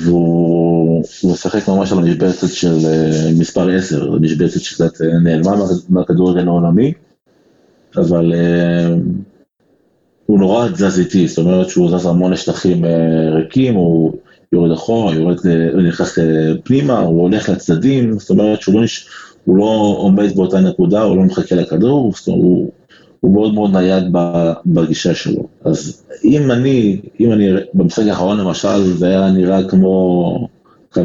S3: והוא משחק ממש על המשבצת של אה, מספר 10, המשבצת שקצת אה, נעלמה מהכדורגל העולמי, אבל הוא נורא תזזיתי, זאת אומרת שהוא זז המון לשטחים ריקים, הוא יורד אחורה, יורד, הוא נכנס פנימה, הוא הולך לצדדים, זאת אומרת שהוא לא, הוא לא עומד באותה נקודה, הוא לא מחכה לכדור, הוא הוא מאוד מאוד נייד בגישה שלו. אז אם אני, אם אני, במשחק האחרון למשל, זה היה נראה כמו 5-2-1-2,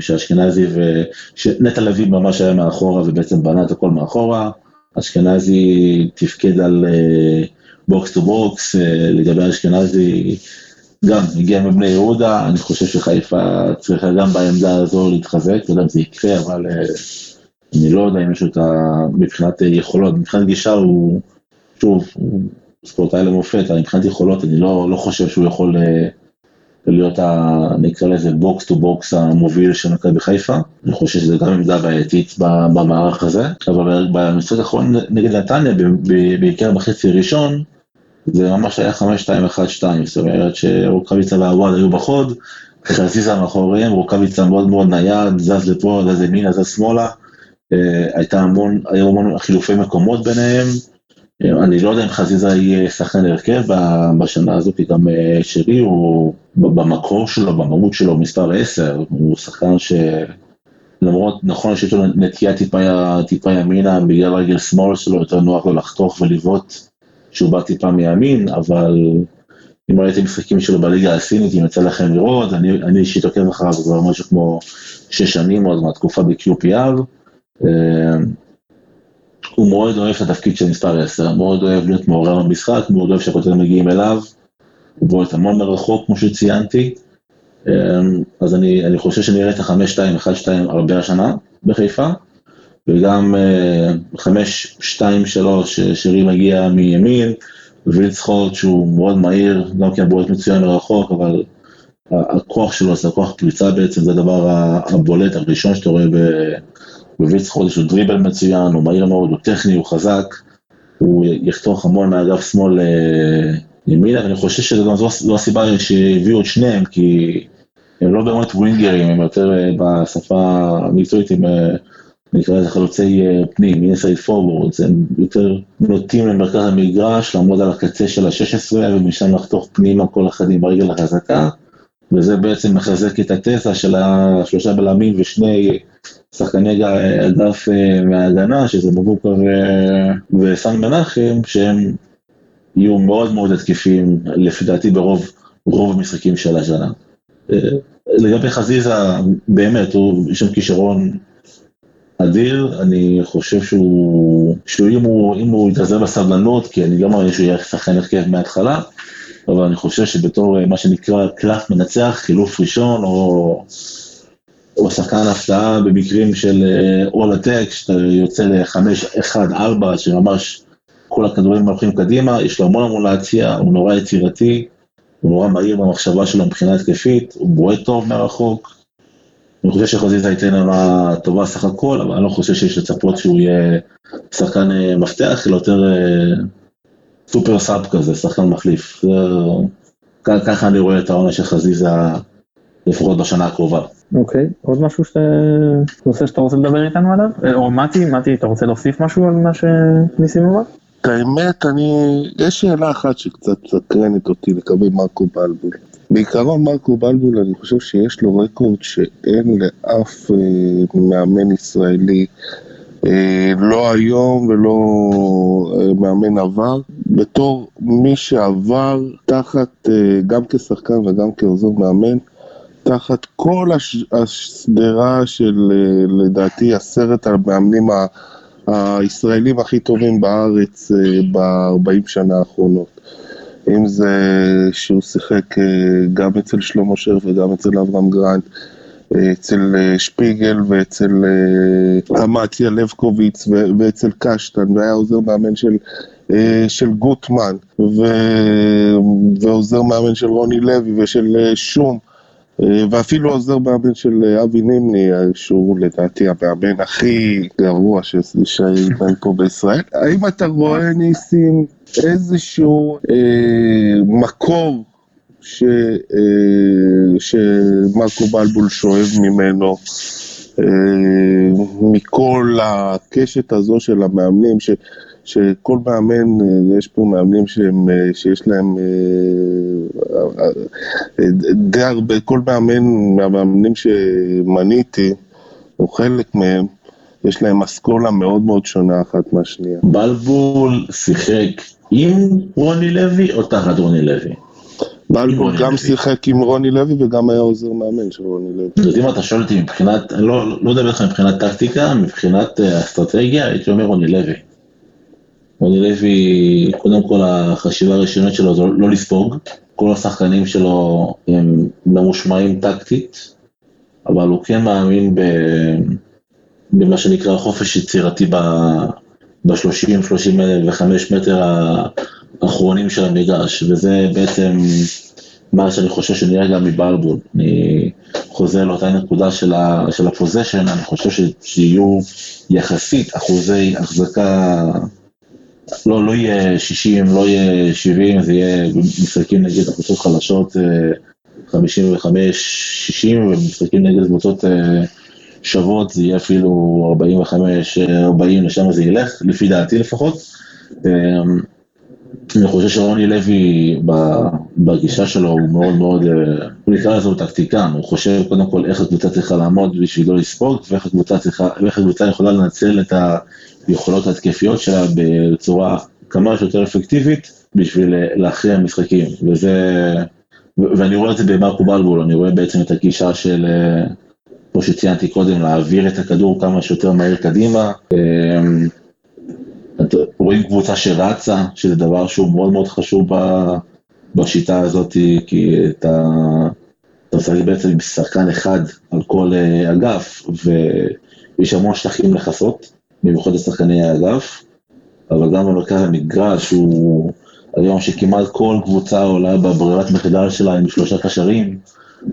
S3: שאשכנזי ו... שנטע לביא ממש היה מאחורה ובעצם בנה את הכל מאחורה, אשכנזי תפקד על box to box, לגבי אשכנזי גם הגיע מבני יהודה, אני חושב שחיפה צריכה גם בעמדה הזו להתחזק, לא יודע אם זה יקרה, אבל... אני לא יודע אם יש לו את ה... מבחינת יכולות, מבחינת גישה הוא, שוב, הוא ספורטאי למופת, אבל מבחינת יכולות אני לא, לא חושב שהוא יכול אה, להיות, ה... נקרא לזה box to box המוביל של מכבי חיפה. אני חושב שזה גם עמדה בעייתית במערך הזה, אבל במשחק האחרון נגד נתניה, בעיקר בחצי הראשון, זה ממש היה 5-2-1-2, זאת אומרת שרוקאביצה ועווד היו בחוד, חזיזה מאחוריהם, רוקאביצה מאוד מאוד נייד, זז לפה, זז ימינה, זז שמאלה. אה, הייתה המון, היו המון חילופי מקומות ביניהם, אה, אני לא יודע אם חזיזה יהיה שחקן הרכב בשנה הזאת, כי גם אה, שרי הוא במקור שלו, במהות שלו מספר 10, הוא שחקן שלמרות, נכון שיש לו נטייה טיפה, טיפה ימינה, בגלל רגל שמאל שלו יותר נוח לו לחתוך ולבעוט שהוא בא טיפה מימין, אבל אם ראיתם משחקים שלו בליגה הסינית, אם יצא לכם לראות, אני אישית עוקב אחריו כבר משהו כמו 6 שנים עוד מהתקופה ב-QPR. אה, הוא מאוד אוהב את התפקיד של מספר 10, מאוד אוהב להיות מעורר במשחק, מאוד אוהב שהכותבים מגיעים אליו, הוא בועט המון מרחוק כמו שציינתי, אה, אז אני, אני חושב שאני אראה את ה-5-2-1-2 הרבה השנה בחיפה, וגם 5-2-3 אה, שרי מגיע מימין, וילץ חורט שהוא מאוד מהיר, גם כן בועט מצוין מרחוק, אבל הכוח שלו זה הכוח פריצה בעצם, זה הדבר הבולט הראשון שאתה רואה בווילס חודש הוא דריבל מצוין, הוא מהיר מאוד, הוא טכני, הוא חזק, הוא יחתוך המון מהאגף שמאל אה, ימינה, ואני חושב שזו לא הסיבה שהביאו את שניהם, כי הם לא באמת ווינגרים, הם יותר אה, בשפה המקצועית, הם אה, נקרא לזה חלוצי פנים, אינסייד פורוורד, הם יותר נוטים למרכז המגרש, לעמוד על הקצה של ה-16 ומשם לחתוך פנימה כל אחד עם הרגל החזקה, וזה בעצם מחזק את התזה של השלושה בלמים ושני שחקני אגף אה, מההגנה, שזה מבוקר אה, וסן מנחם, שהם יהיו מאוד מאוד התקפים, לפי דעתי ברוב רוב המשחקים של השנה. לגבי חזיזה, באמת, הוא, יש שם כישרון אדיר, אני חושב שהוא, שאם הוא, אם הוא יתעזר בסבלנות, כי אני לא מאמין שהוא יהיה שחקן הרכב מההתחלה, אבל אני חושב שבתור מה שנקרא קלף מנצח, חילוף ראשון, או, או שחקן הפתעה במקרים של all attack, שאתה יוצא לחמש, אחד, ארבע, שממש כל הכדורים הולכים קדימה, יש לו המון המון להציע, הוא נורא יצירתי, הוא נורא מהיר במחשבה שלו מבחינה התקפית, הוא בועט טוב מרחוק. אני חושב שחזיזה ייתן עונה טובה סך הכל, אבל אני לא חושב שיש לצפות שהוא יהיה שחקן מפתח, אלא יותר סופר סאב כזה, שחקן מחליף. ככה אני רואה את העונה של חזיזה, לפחות בשנה הקרובה.
S1: אוקיי, עוד משהו שאתה, נושא שאתה רוצה לדבר איתנו עליו? או מתי, מתי, אתה רוצה להוסיף משהו על מה שניסים אמר?
S2: את האמת, אני... יש שאלה אחת שקצת סקרנת אותי לגבי מרקו בלבול. בעיקרון מרקו בלבול, אני חושב שיש לו רקורד שאין לאף אה, מאמן ישראלי, אה, לא היום ולא אה, מאמן עבר. בתור מי שעבר תחת, אה, גם כשחקן וגם כעוזר מאמן, תחת כל הש... השדרה של אה, לדעתי עשרת המאמנים ה... הישראלים הכי טובים בארץ ב-40 שנה האחרונות. אם זה שהוא שיחק גם אצל שלמה שרף וגם אצל אברהם גרנט, אצל שפיגל ואצל אמציה לבקוביץ ואצל קשטן, והיה עוזר מאמן של, של גוטמן, ו... ועוזר מאמן של רוני לוי ושל שום. ואפילו עוזר מאמן של אבי נימני, שהוא לדעתי המאמן הכי גרוע שאימן פה בישראל. האם אתה רואה ניסים איזשהו אה, מקור ש, אה, שמרקו בלבול שואב ממנו אה, מכל הקשת הזו של המאמנים, ש, שכל מאמן, יש פה מאמנים שהם, שיש להם די הרבה, כל מאמן מהמאמנים שמניתי, או חלק מהם, יש להם אסכולה מאוד מאוד שונה אחת מהשנייה.
S3: בלבול שיחק עם רוני לוי או תחת רוני לוי?
S2: בלבול גם שיחק עם רוני לוי וגם היה עוזר מאמן של רוני לוי.
S3: אז אם אתה שואל אותי מבחינת, אני לא, לא אדבר איתך מבחינת טקטיקה, מבחינת אסטרטגיה, הייתי אומר רוני לוי. רוני לוי, קודם כל החשיבה הראשונית שלו זה לא לספוג, כל השחקנים שלו הם ממושמעים טקטית, אבל הוא כן מאמין ב... במה שנקרא חופש יצירתי ב-30-35 מטר האחרונים של המגרש, וזה בעצם מה שאני חושב שנראה גם מבלבול. אני חוזר לאותה נקודה של, הפוזיישן, אני חושב שיהיו יחסית אחוזי החזקה, לא, לא יהיה 60, לא יהיה 70, זה יהיה משחקים נגד הקבוצות חלשות 55-60, ומשחקים נגד קבוצות שוות זה יהיה אפילו 45-40, לשם זה ילך, לפי דעתי לפחות. אני חושב שרוני לוי בגישה שלו הוא מאוד מאוד, הוא נקרא לזה טקטיקן, הוא חושב קודם כל איך הקבוצה צריכה לעמוד בשביל לא לספוג ואיך הקבוצה, צריכה, ואיך הקבוצה יכולה לנצל את היכולות ההתקפיות שלה בצורה כמה שיותר אפקטיבית בשביל להכריע משחקים, וזה, ואני רואה את זה במרקו בלבול, אני רואה בעצם את הגישה של, כמו שציינתי קודם, להעביר את הכדור כמה שיותר מהר קדימה. רואים קבוצה שרצה, שזה דבר שהוא מאוד מאוד חשוב בשיטה הזאת, כי אתה, משחק בעצם עם שחקן אחד על כל אגף, ויש המון שטחים לכסות, במיוחד לשחקני האגף, אבל גם במרכז המגרש הוא היום שכמעט כל קבוצה עולה בברירת מחדל שלה עם שלושה קשרים,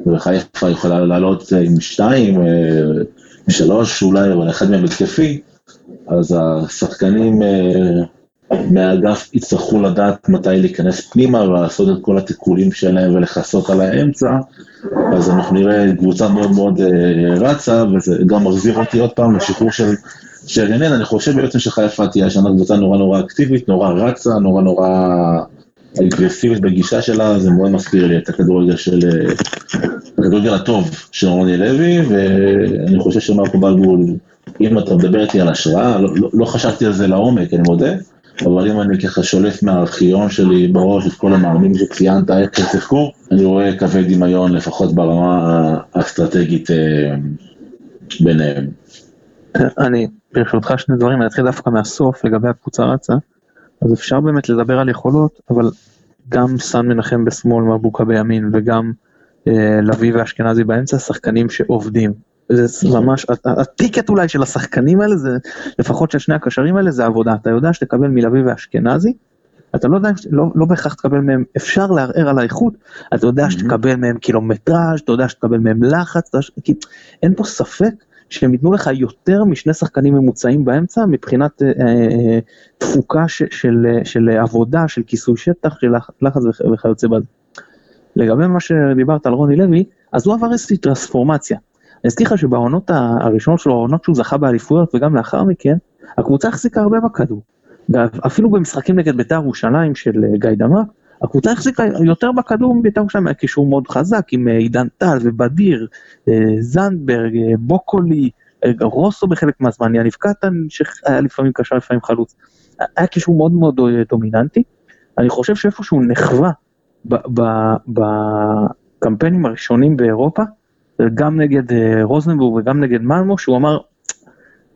S3: וחיפה יכולה לעלות עם שתיים, עם שלוש אולי, אבל אחד מהם התקפי. אז השחקנים מהאגף יצטרכו לדעת מתי להיכנס פנימה ולעשות את כל התיקולים שלהם ולכסות על האמצע, אז אנחנו נראה קבוצה מאוד מאוד רצה, וזה גם מחזיר אותי עוד פעם לשחרור של, של רנן, אני חושב בעצם שחיפה תהיה השנה קבוצה נורא נורא אקטיבית, נורא רצה, נורא נורא אגרסיבית בגישה שלה, זה מאוד מזכיר לי את הכדורגל של, הכדורגל הטוב של רוני לוי, ואני חושב שמרקו בלבול אם אתה מדבר איתי על השראה, לא, לא, לא חשבתי על זה לעומק, אני מודה, אבל אם אני ככה שולף מהארכיון שלי בראש את כל המאמנים שציינת, איך הם שיחקו, אני רואה קווי דמיון לפחות ברמה האסטרטגית אה, ביניהם.
S1: אני, ברשותך שני דברים, אני אתחיל דווקא מהסוף לגבי הקבוצה רצה, אז אפשר באמת לדבר על יכולות, אבל גם סן מנחם בשמאל, מבוקה בימין, וגם אה, לביא ואשכנזי באמצע, שחקנים שעובדים. זה ממש, הטיקט אולי של השחקנים האלה, זה, לפחות של שני הקשרים האלה, זה עבודה. אתה יודע שתקבל מלביא ואשכנזי, אתה לא יודע, לא, לא בהכרח תקבל מהם, אפשר לערער על האיכות, אתה יודע שתקבל מהם קילומטראז', אתה יודע שתקבל מהם לחץ, כי אין פה ספק שהם ייתנו לך יותר משני שחקנים ממוצעים באמצע מבחינת אה, אה, תפוקה ש, של, של עבודה, של כיסוי שטח, של לחץ וכיוצא בזה. לגבי מה שדיברת על רוני לוי, אז הוא עבר איזושהי טרנספורמציה. אני אזכיר לך שבעונות הראשונות שלו, העונות שהוא זכה באליפויות וגם לאחר מכן, הקבוצה החזיקה הרבה בכדור. אפילו במשחקים נגד בית"ר ירושלים של אה, גיא דמק, הקבוצה החזיקה יותר בכדור מבית"ר ירושלים, היה קישור מאוד חזק עם אה, עידן טל ובדיר, אה, זנדברג, בוקולי, רוסו בחלק מהזמן, יניב קטן שהיה לפעמים קשר לפעמים חלוץ. היה קישור מאוד מאוד דומיננטי. אני חושב שאיפשהו נחווה בקמפיינים הראשונים באירופה, גם נגד רוזנבורג וגם נגד מלמו, שהוא אמר,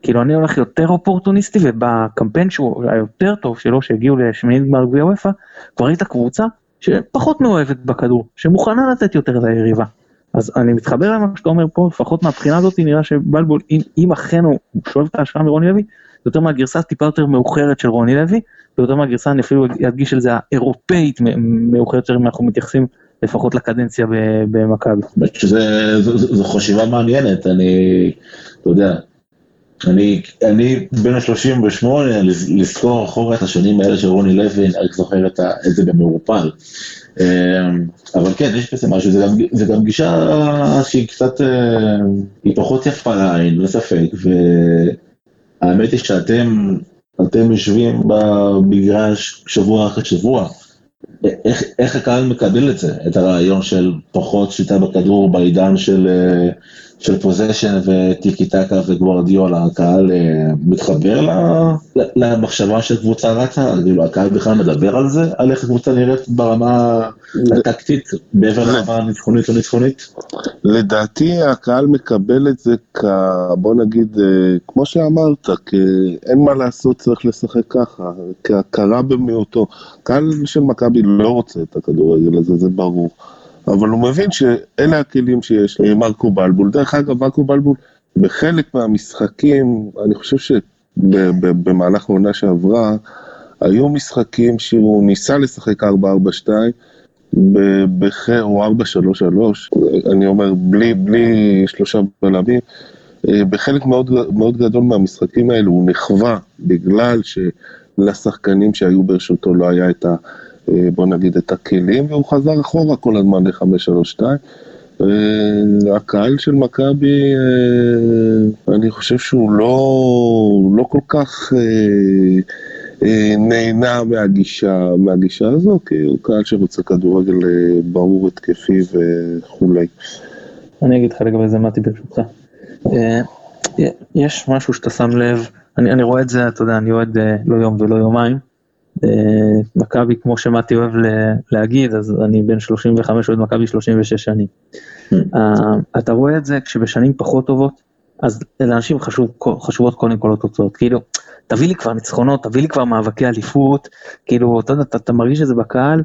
S1: כאילו אני הולך יותר אופורטוניסטי ובקמפיין שהוא היותר טוב שלו שהגיעו לשמינית גמר גביע וופא כבר ראית קבוצה שפחות מאוהבת בכדור שמוכנה לתת יותר ליריבה. אז אני מתחבר למה שאתה אומר פה לפחות מהבחינה הזאת נראה שבלבול אם, אם אכן הוא שואב את ההשוואה מרוני לוי זה יותר מהגרסה טיפה יותר מאוחרת של רוני לוי ויותר מהגרסה אני אפילו אדגיש על זה האירופאית מאוחרת יותר אם אנחנו מתייחסים לפחות לקדנציה במכבי.
S3: זו חשיבה מעניינת אני אתה יודע אני, אני בין ה-38, לזכור אחורה את השנים האלה של רוני לוי, אני רק זוכר את, ה, את זה במעורפל. אמ, אבל כן, יש בזה משהו, זה גם, זה גם גישה שהיא קצת, אה, היא פחות יפה לעין, לא ספק, והאמת היא שאתם, אתם יושבים במגרש שבוע אחרי שבוע. איך, איך הקהל מקבל את זה, את הרעיון של פחות שליטה בכדור בעידן של... של פוזיישן וטיקי טקה וגוורדיולה, הקהל אה, מתחבר למחשבה של קבוצה רצה? כאילו הקהל בכלל מדבר על זה? על איך הקבוצה נראית ברמה הטקטית, מעבר לרמה הניצחונית או ניצחונית?
S2: לדעתי הקהל מקבל את זה כ... בוא נגיד, אה, כמו שאמרת, אין מה לעשות, צריך לשחק ככה, כהכרה במיעוטו. קהל של מכבי לא רוצה את הכדורגל הזה, זה ברור. אבל הוא מבין שאלה הכלים שיש למרקו בלבול. דרך אגב, מרקו בלבול, בחלק מהמשחקים, אני חושב שבמהלך העונה שעברה, היו משחקים שהוא ניסה לשחק 4-4-2, או 4-3-3, אני אומר, בלי, בלי שלושה בלמים. בחלק מאוד, מאוד גדול מהמשחקים האלו הוא נכווה בגלל שלשחקנים שהיו ברשותו לא היה את ה... אה, בוא נגיד, את הכלים, והוא חזר אחורה כל הזמן ל-532. אה, הקהל של מכבי, אה, אני חושב שהוא לא, לא כל כך נהנה מהגישה, מהגישה הזו, כי הוא קהל שרוצה כדורגל ברור, התקפי וכולי.
S1: אני אגיד לך לגבי זה, מתי, ברשותך. יש משהו שאתה שם לב, אני, אני רואה את זה, אתה יודע, אני אוהד לא יום ולא יומיים. אה, מכבי, כמו שמתי אוהב להגיד, אז אני בן 35, אוהד מכבי 36 שנים. Hmm. אה, אתה רואה את זה כשבשנים פחות טובות, אז לאנשים חשוב, חשובות קודם כל התוצאות, כאילו, תביא לי כבר ניצחונות, תביא לי כבר מאבקי אליפות, כאילו, אתה יודע, אתה, אתה מרגיש את זה בקהל,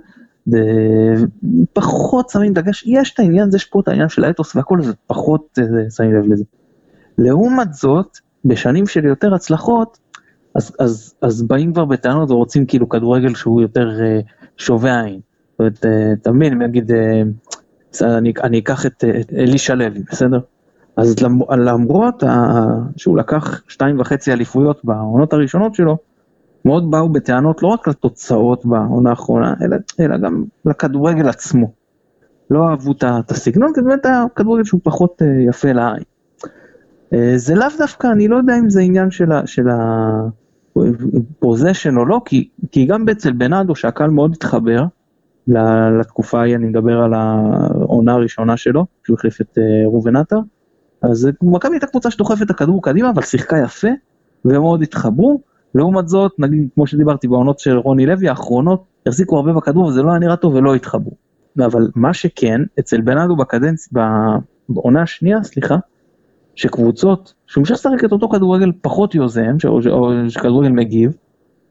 S1: פחות שמים דגש, יש את העניין, יש פה את העניין של האתוס והכל, זה פחות אה, שמים לב לזה. לעומת זאת, בשנים של יותר הצלחות, אז, אז, אז באים כבר בטענות ורוצים כאילו כדורגל שהוא יותר uh, שובה עין. זאת אומרת, uh, אתה מבין, נגיד, uh, אני, אני אקח את, אלישע לוי, בסדר? אז למרות uh, שהוא לקח שתיים וחצי אליפויות בעונות הראשונות שלו, מאוד באו בטענות לא רק לתוצאות בעונה האחרונה, אלא, אלא גם לכדורגל עצמו. לא אהבו את הסגנון, זה באמת היה כדורגל שהוא פחות uh, יפה לעין. זה לאו דווקא, אני לא יודע אם זה עניין של ה... של ה פוזיישן או לא, כי, כי גם אצל בנאדו שהקהל מאוד התחבר לתקופה ההיא, אני מדבר על העונה הראשונה שלו, שהוא החליף את אה, ראובן עטר, אז מכבי הייתה קבוצה שדוחפת את הכדור קדימה, אבל שיחקה יפה, ומאוד התחברו, לעומת זאת, נגיד, כמו שדיברתי בעונות של רוני לוי, האחרונות החזיקו הרבה בכדור וזה לא היה נראה טוב ולא התחברו. אבל מה שכן, אצל בנאדו בקדנציה, בעונה השנייה, סליחה, שקבוצות, שהוא המשך לשחק את אותו כדורגל פחות יוזם, ש- או שכדורגל מגיב,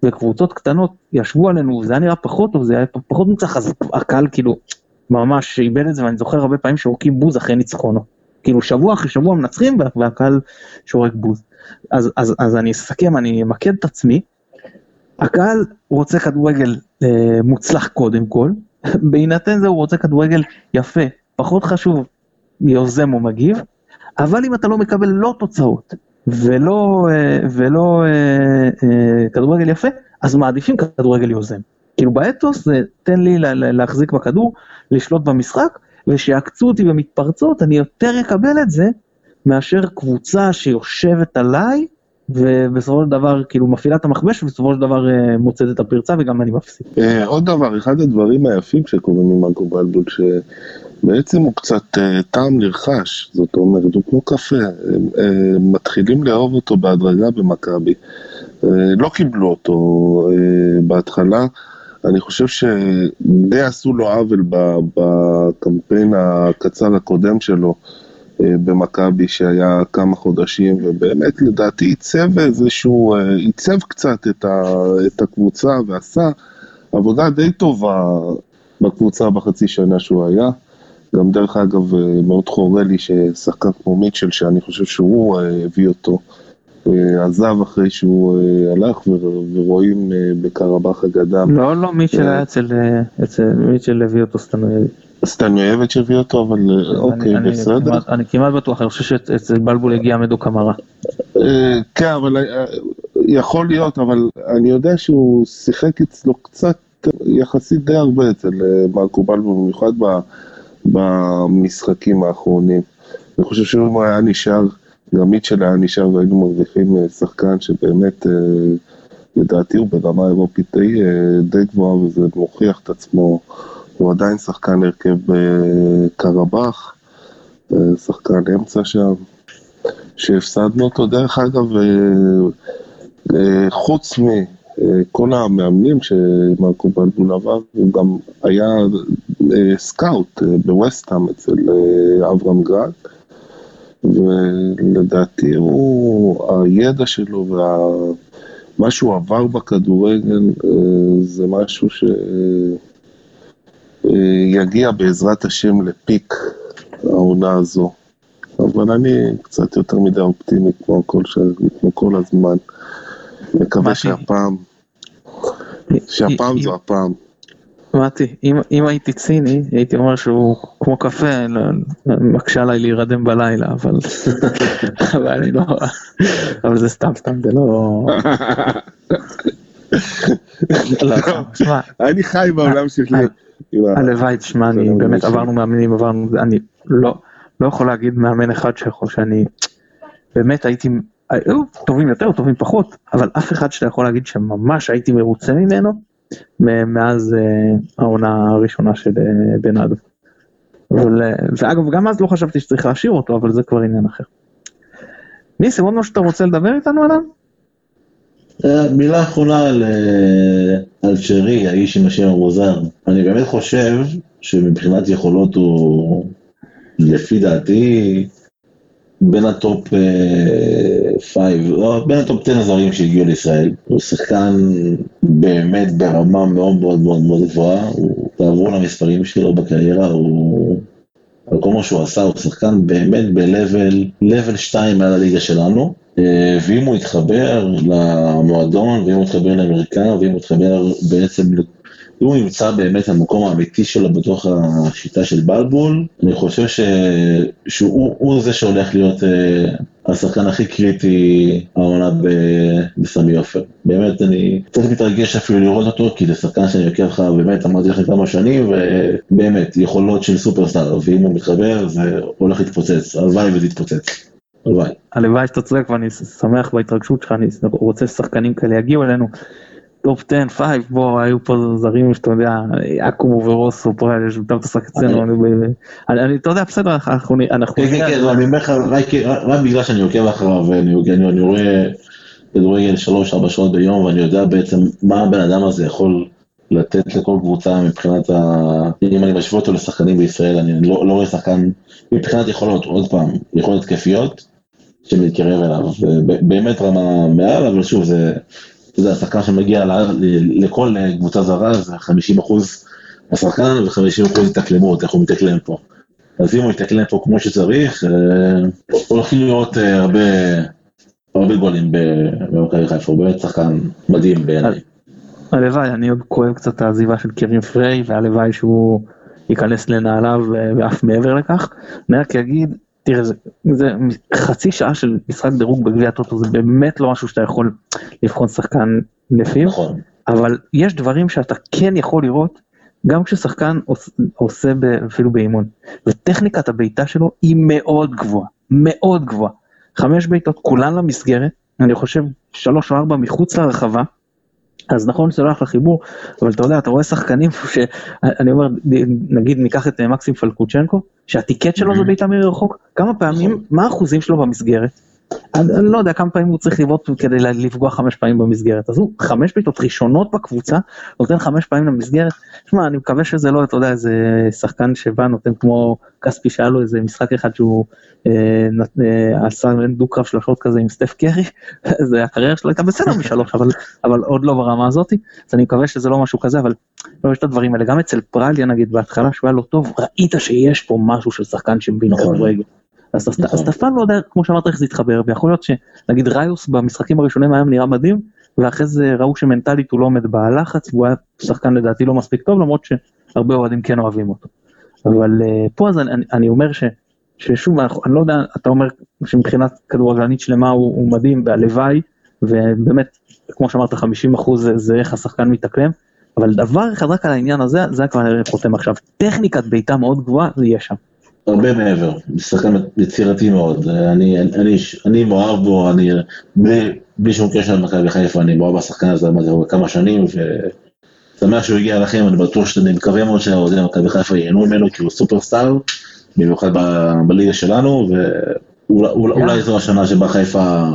S1: וקבוצות קטנות ישבו עלינו, וזה היה נראה פחות טוב, זה היה פחות מוצלח, אז הקהל כאילו ממש איבד את זה, ואני זוכר הרבה פעמים שורקים בוז אחרי ניצחונו. כאילו שבוע אחרי שבוע מנצחים, וה- והקהל שורק בוז. אז, אז, אז אני אסכם, אני אמקד את עצמי. הקהל רוצה כדורגל אה, מוצלח קודם כל, בהינתן זה הוא רוצה כדורגל יפה, פחות חשוב יוזם או מגיב, אבל אם אתה לא מקבל לא תוצאות ולא, אה, ולא אה, אה, כדורגל יפה, אז מעדיפים כדורגל יוזם. כאילו באתוס זה תן לי לה- לה- להחזיק בכדור, לשלוט במשחק, ושיעקצו אותי במתפרצות, אני יותר אקבל את זה מאשר קבוצה שיושבת עליי, ובסופו של דבר כאילו מפעילה את המכבש, ובסופו של דבר מוצאת את הפרצה וגם אני מפסיד.
S2: עוד דבר, אחד הדברים היפים שקורים עם מרקו בלבול, שבעצם הוא קצת אה, טעם נרכש, זאת אומרת, הוא כמו קפה, הם, אה, מתחילים לאהוב אותו בהדרגה במכבי, אה, לא קיבלו אותו אה, בהתחלה, אני חושב שדי עשו לו עוול בקמפיין הקצר הקודם שלו. אה, במכבי שהיה כמה חודשים, ובאמת לדעתי עיצב איזשהו, אה, עיצב קצת את, ה, את הקבוצה ועשה עבודה די טובה בקבוצה בחצי שנה שהוא היה. גם דרך אגב, אה, מאוד חורה לי ששחקן כמו מיטשל, שאני חושב שהוא אה, הביא אותו, אה, עזב אחרי שהוא הלך, ורואים בקרבאח אגדה.
S1: לא, לא, מיטשל. היה אצל, מיטשל הביא אותו סטנויביץ'.
S2: סטניאביץ' הביא אותו, אבל אוקיי, בסדר.
S1: אני כמעט בטוח, אני חושב שאצל בלבול הגיע מדו קמרה.
S2: כן, אבל יכול להיות, אבל אני יודע שהוא שיחק אצלו קצת, יחסית די הרבה אצל מרקו בלבו, במיוחד ב- במשחקים האחרונים. אני חושב שאם היה נשאר, גם מיטשל היה נשאר והיינו מרוויחים אה, שחקן שבאמת, אה, לדעתי הוא ברמה אירופית די, אה, די גבוהה וזה מוכיח את עצמו. הוא עדיין שחקן הרכב בקרבאח, שחקן אמצע שם. שהפסדנו אותו. דרך אגב, חוץ מכל המאמנים שמרקו בלבול עבר, הוא גם היה סקאוט אה, בווסטהאם אצל אה, אברהם גרד, ולדעתי הוא, הידע שלו ומה שהוא עבר בכדורגל אה, זה משהו שיגיע בעזרת השם לפיק העונה הזו. אבל אני קצת יותר מדי אופטימי כמו כל, ש... כמו כל הזמן. מקווה? שהפעם, שהפעם זו הפעם.
S1: מתי, אם, אם הייתי ציני, הייתי אומר שהוא כמו קפה, לא, לא, מקשה עליי להירדם בלילה, אבל, אבל אני לא, אבל זה סתם סתם, זה לא, לא, שמע,
S2: אני חי בעולם שלי. עם ה-
S1: הלוואי, תשמע, אני באמת. עברנו מאמנים, עברנו, אני לא, לא יכול להגיד מאמן אחד שיכול, שאני באמת הייתי, היו טובים יותר, טובים פחות, אבל אף אחד שאתה יכול להגיד שממש הייתי מרוצה ממנו, מאז אה, העונה הראשונה של אה, בנאדו. אה, ואגב, גם אז לא חשבתי שצריך להשאיר אותו, אבל זה כבר עניין אחר. ניסים, עוד משהו שאתה רוצה לדבר איתנו עליו?
S3: מילה אחרונה על, על שרי, האיש עם השם המוזר. אני באמת חושב שמבחינת יכולות הוא, לפי דעתי, בין ה top 5, לא, בין ה top 10 הזרים שהגיעו לישראל. הוא שחקן באמת ברמה מאוד מאוד מאוד מאוד גבוהה. הוא, תעברו למספרים שלו בקריירה, הוא... על כל מה שהוא עשה, הוא שחקן באמת ב-level, level 2 מעל הליגה שלנו. אה, ואם הוא יתחבר למועדון, ואם הוא יתחבר לאמריקה, ואם הוא יתחבר בעצם, הוא ימצא באמת המקום האמיתי שלו בתוך השיטה של בלבול, אני חושב ש... שהוא הוא זה שהולך להיות אה, השחקן הכי קריטי העונה ב- בסמי עופר. באמת, אני קצת מתרגש אפילו לראות אותו, כי זה שחקן שאני עוקב לך, באמת, אמרתי לך כמה שנים, ובאמת, יכולות של סופרסטאר, ואם הוא מתחבר, זה הולך להתפוצץ, הלוואי וזה יתפוצץ. הלוואי.
S1: הלוואי שאתה צודק ואני שמח בהתרגשות שלך, אני רוצה ששחקנים כאלה יגיעו אלינו. top 10, 5, בוא, היו פה זרים שאתה יודע, אקומו ורוסו, פה היה שאתה משחק אצלנו, אני- אתה יודע, בסדר, אנחנו נ- אנחנו
S3: כן, כן,
S1: נראה-
S3: לא, אני אומר לך, רק בגלל שאני עוקב אחריו, אני רואה כדורגל 3-4 שעות ביום, ואני יודע בעצם מה הבן אדם הזה יכול לתת לכל קבוצה מבחינת ה... אם אני משווה אותו לשחקנים בישראל, אני לא, לא רואה שחקן מבחינת יכולות, עוד פעם, יכולות התקפיות, שמתקרב אליו, באמת רמה מעל, אבל שוב, זה, זה השחקן שמגיע לכל קבוצה זרה, זה 50 אחוז השחקן ו-50 אחוז התאקלמות, איך הוא מתאקלם פה. אז אם הוא יתקלם פה כמו שצריך, אה, הולכים לראות אה, הרבה, הרבה גולים במכבי חיפה, הוא באמת שחקן מדהים בעיניי.
S1: הלוואי, אני עוד כואב קצת את העזיבה של קווין פריי, והלוואי שהוא ייכנס לנעליו ואף מעבר לכך. אני רק אגיד, תראה, זה, זה חצי שעה של משחק דירוג בגביע הטוטו, זה באמת לא משהו שאתה יכול לבחון שחקן לפיו,
S3: נכון.
S1: אבל יש דברים שאתה כן יכול לראות גם כששחקן עושה אפילו באימון, וטכניקת הבעיטה שלו היא מאוד גבוהה, מאוד גבוהה. חמש בעיטות כולן למסגרת, אני חושב שלוש או ארבע מחוץ לרחבה, אז נכון שזה לא הלך לחיבור, אבל אתה יודע, אתה רואה שחקנים שאני אומר, נגיד ניקח את מקסים פלקוצ'נקו, שהטיקט שלו זה בעיטה מרחוק, כמה פעמים, נכון. מה האחוזים שלו במסגרת? אני, לא יודע כמה פעמים הוא צריך לבעוט כדי לפגוע חמש פעמים במסגרת, אז הוא חמש בעיטות ראשונות בקבוצה, נותן חמש פעמים למסגרת, שמע אני מקווה שזה לא, אתה יודע, איזה שחקן שבא נותן כמו כספי שהיה לו איזה משחק אחד שהוא אה, אה, עשה דו-קרב שלושות כזה עם סטף קרי, זה הקריירה שלו הייתה בסדר משלוש, אבל, אבל עוד לא ברמה הזאתי, אז אני מקווה שזה לא משהו כזה, אבל לא יש את הדברים האלה, גם אצל פרליה נגיד בהתחלה שהוא היה לא טוב, ראית שיש פה משהו של שחקן שמבין
S3: נכון.
S1: כדורגל. אז אתה. אף פעם לא יודע, כמו שאמרת, איך זה יתחבר, ויכול להיות שנגיד ראיוס במשחקים הראשונים היום נראה מדהים, ואחרי זה ראו שמנטלית הוא לא עומד בלחץ, והוא היה שחקן לדעתי לא מספיק טוב, למרות שהרבה אוהדים כן אוהבים אותו. אבל אה, פה אז אני, אומר ש, ששוב, אני לא יודע, אתה אומר שמבחינת כדורגלנית שלמה הוא, הוא מדהים, והלוואי, ובאמת, כמו שאמרת, 50 אחוז זה, זה איך השחקן מתאקלם, אבל דבר אחד רק על העניין הזה, זה כבר חותם עכשיו. טכניקת בעיטה מאוד גבוהה, זה יהיה שם.
S3: הרבה מעבר, שחקן יצירתי מאוד, אני, אני, אני מאוהב בו, אני, בלי, בלי שום קשר למכבי חיפה, אני מאוהב בשחקן הזה כמה שנים, ושמח שהוא הגיע לכם, אני בטוח שאני מקווה מאוד שהאוהדים מכבי חיפה ייהנו ממנו, כי הוא סופרסטאר, במיוחד בליגה שלנו, ואולי זו השנה שבה חיפה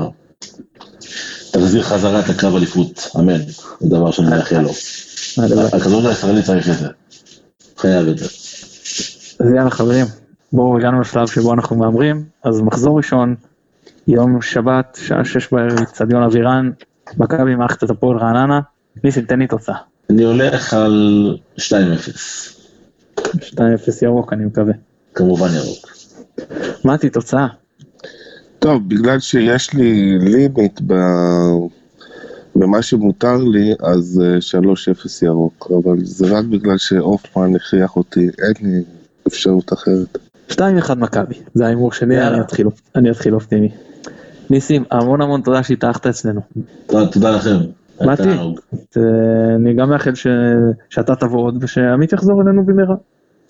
S3: תחזיר חזרה את הקרב אליפות, אמן, זה דבר שאני מאחל לו. הכדורגל הישראלי צריך את זה, חייב את זה.
S1: אז יאללה חברים, בואו הגענו לשלב שבו אנחנו מהמרים, אז מחזור ראשון, יום שבת, שעה שש בערב, אצטדיון אבירן, מכבי מערכת את הפועל רעננה, ניסים תן לי תוצאה.
S3: אני הולך על 2-0.
S1: 2-0 ירוק אני מקווה.
S3: כמובן ירוק.
S1: מתי תוצאה.
S2: טוב, בגלל שיש לי לימיט ב... במה שמותר לי, אז 3-0 ירוק, אבל זה רק בגלל שהופמן הכריח אותי, אין לי אפשרות אחרת.
S1: 2-1 מכבי, זה ההימור שלי, אני אתחיל, אני אתחיל אופטימי. ניסים, המון המון תודה שהתארחת אצלנו.
S3: תודה לכם.
S1: מתי, אני גם מאחל. שאתה תבוא עוד ושעמית יחזור אלינו במהרה.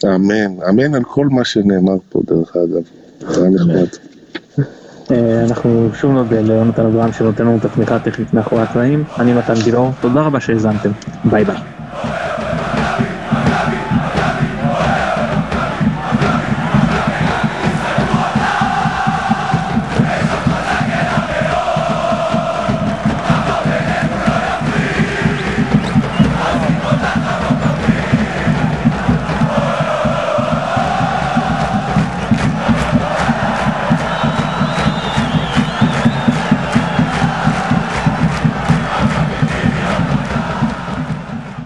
S2: אמן, אמן על כל מה שנאמר פה דרך אגב, זה היה נחמד.
S1: אה, אנחנו שוב נודה ליונתן אברהם שנותן לנו את התמיכה הטכנית מאחורי הקלעים, אני מתן גילאור, תודה רבה שהאזנתם, ביי ביי.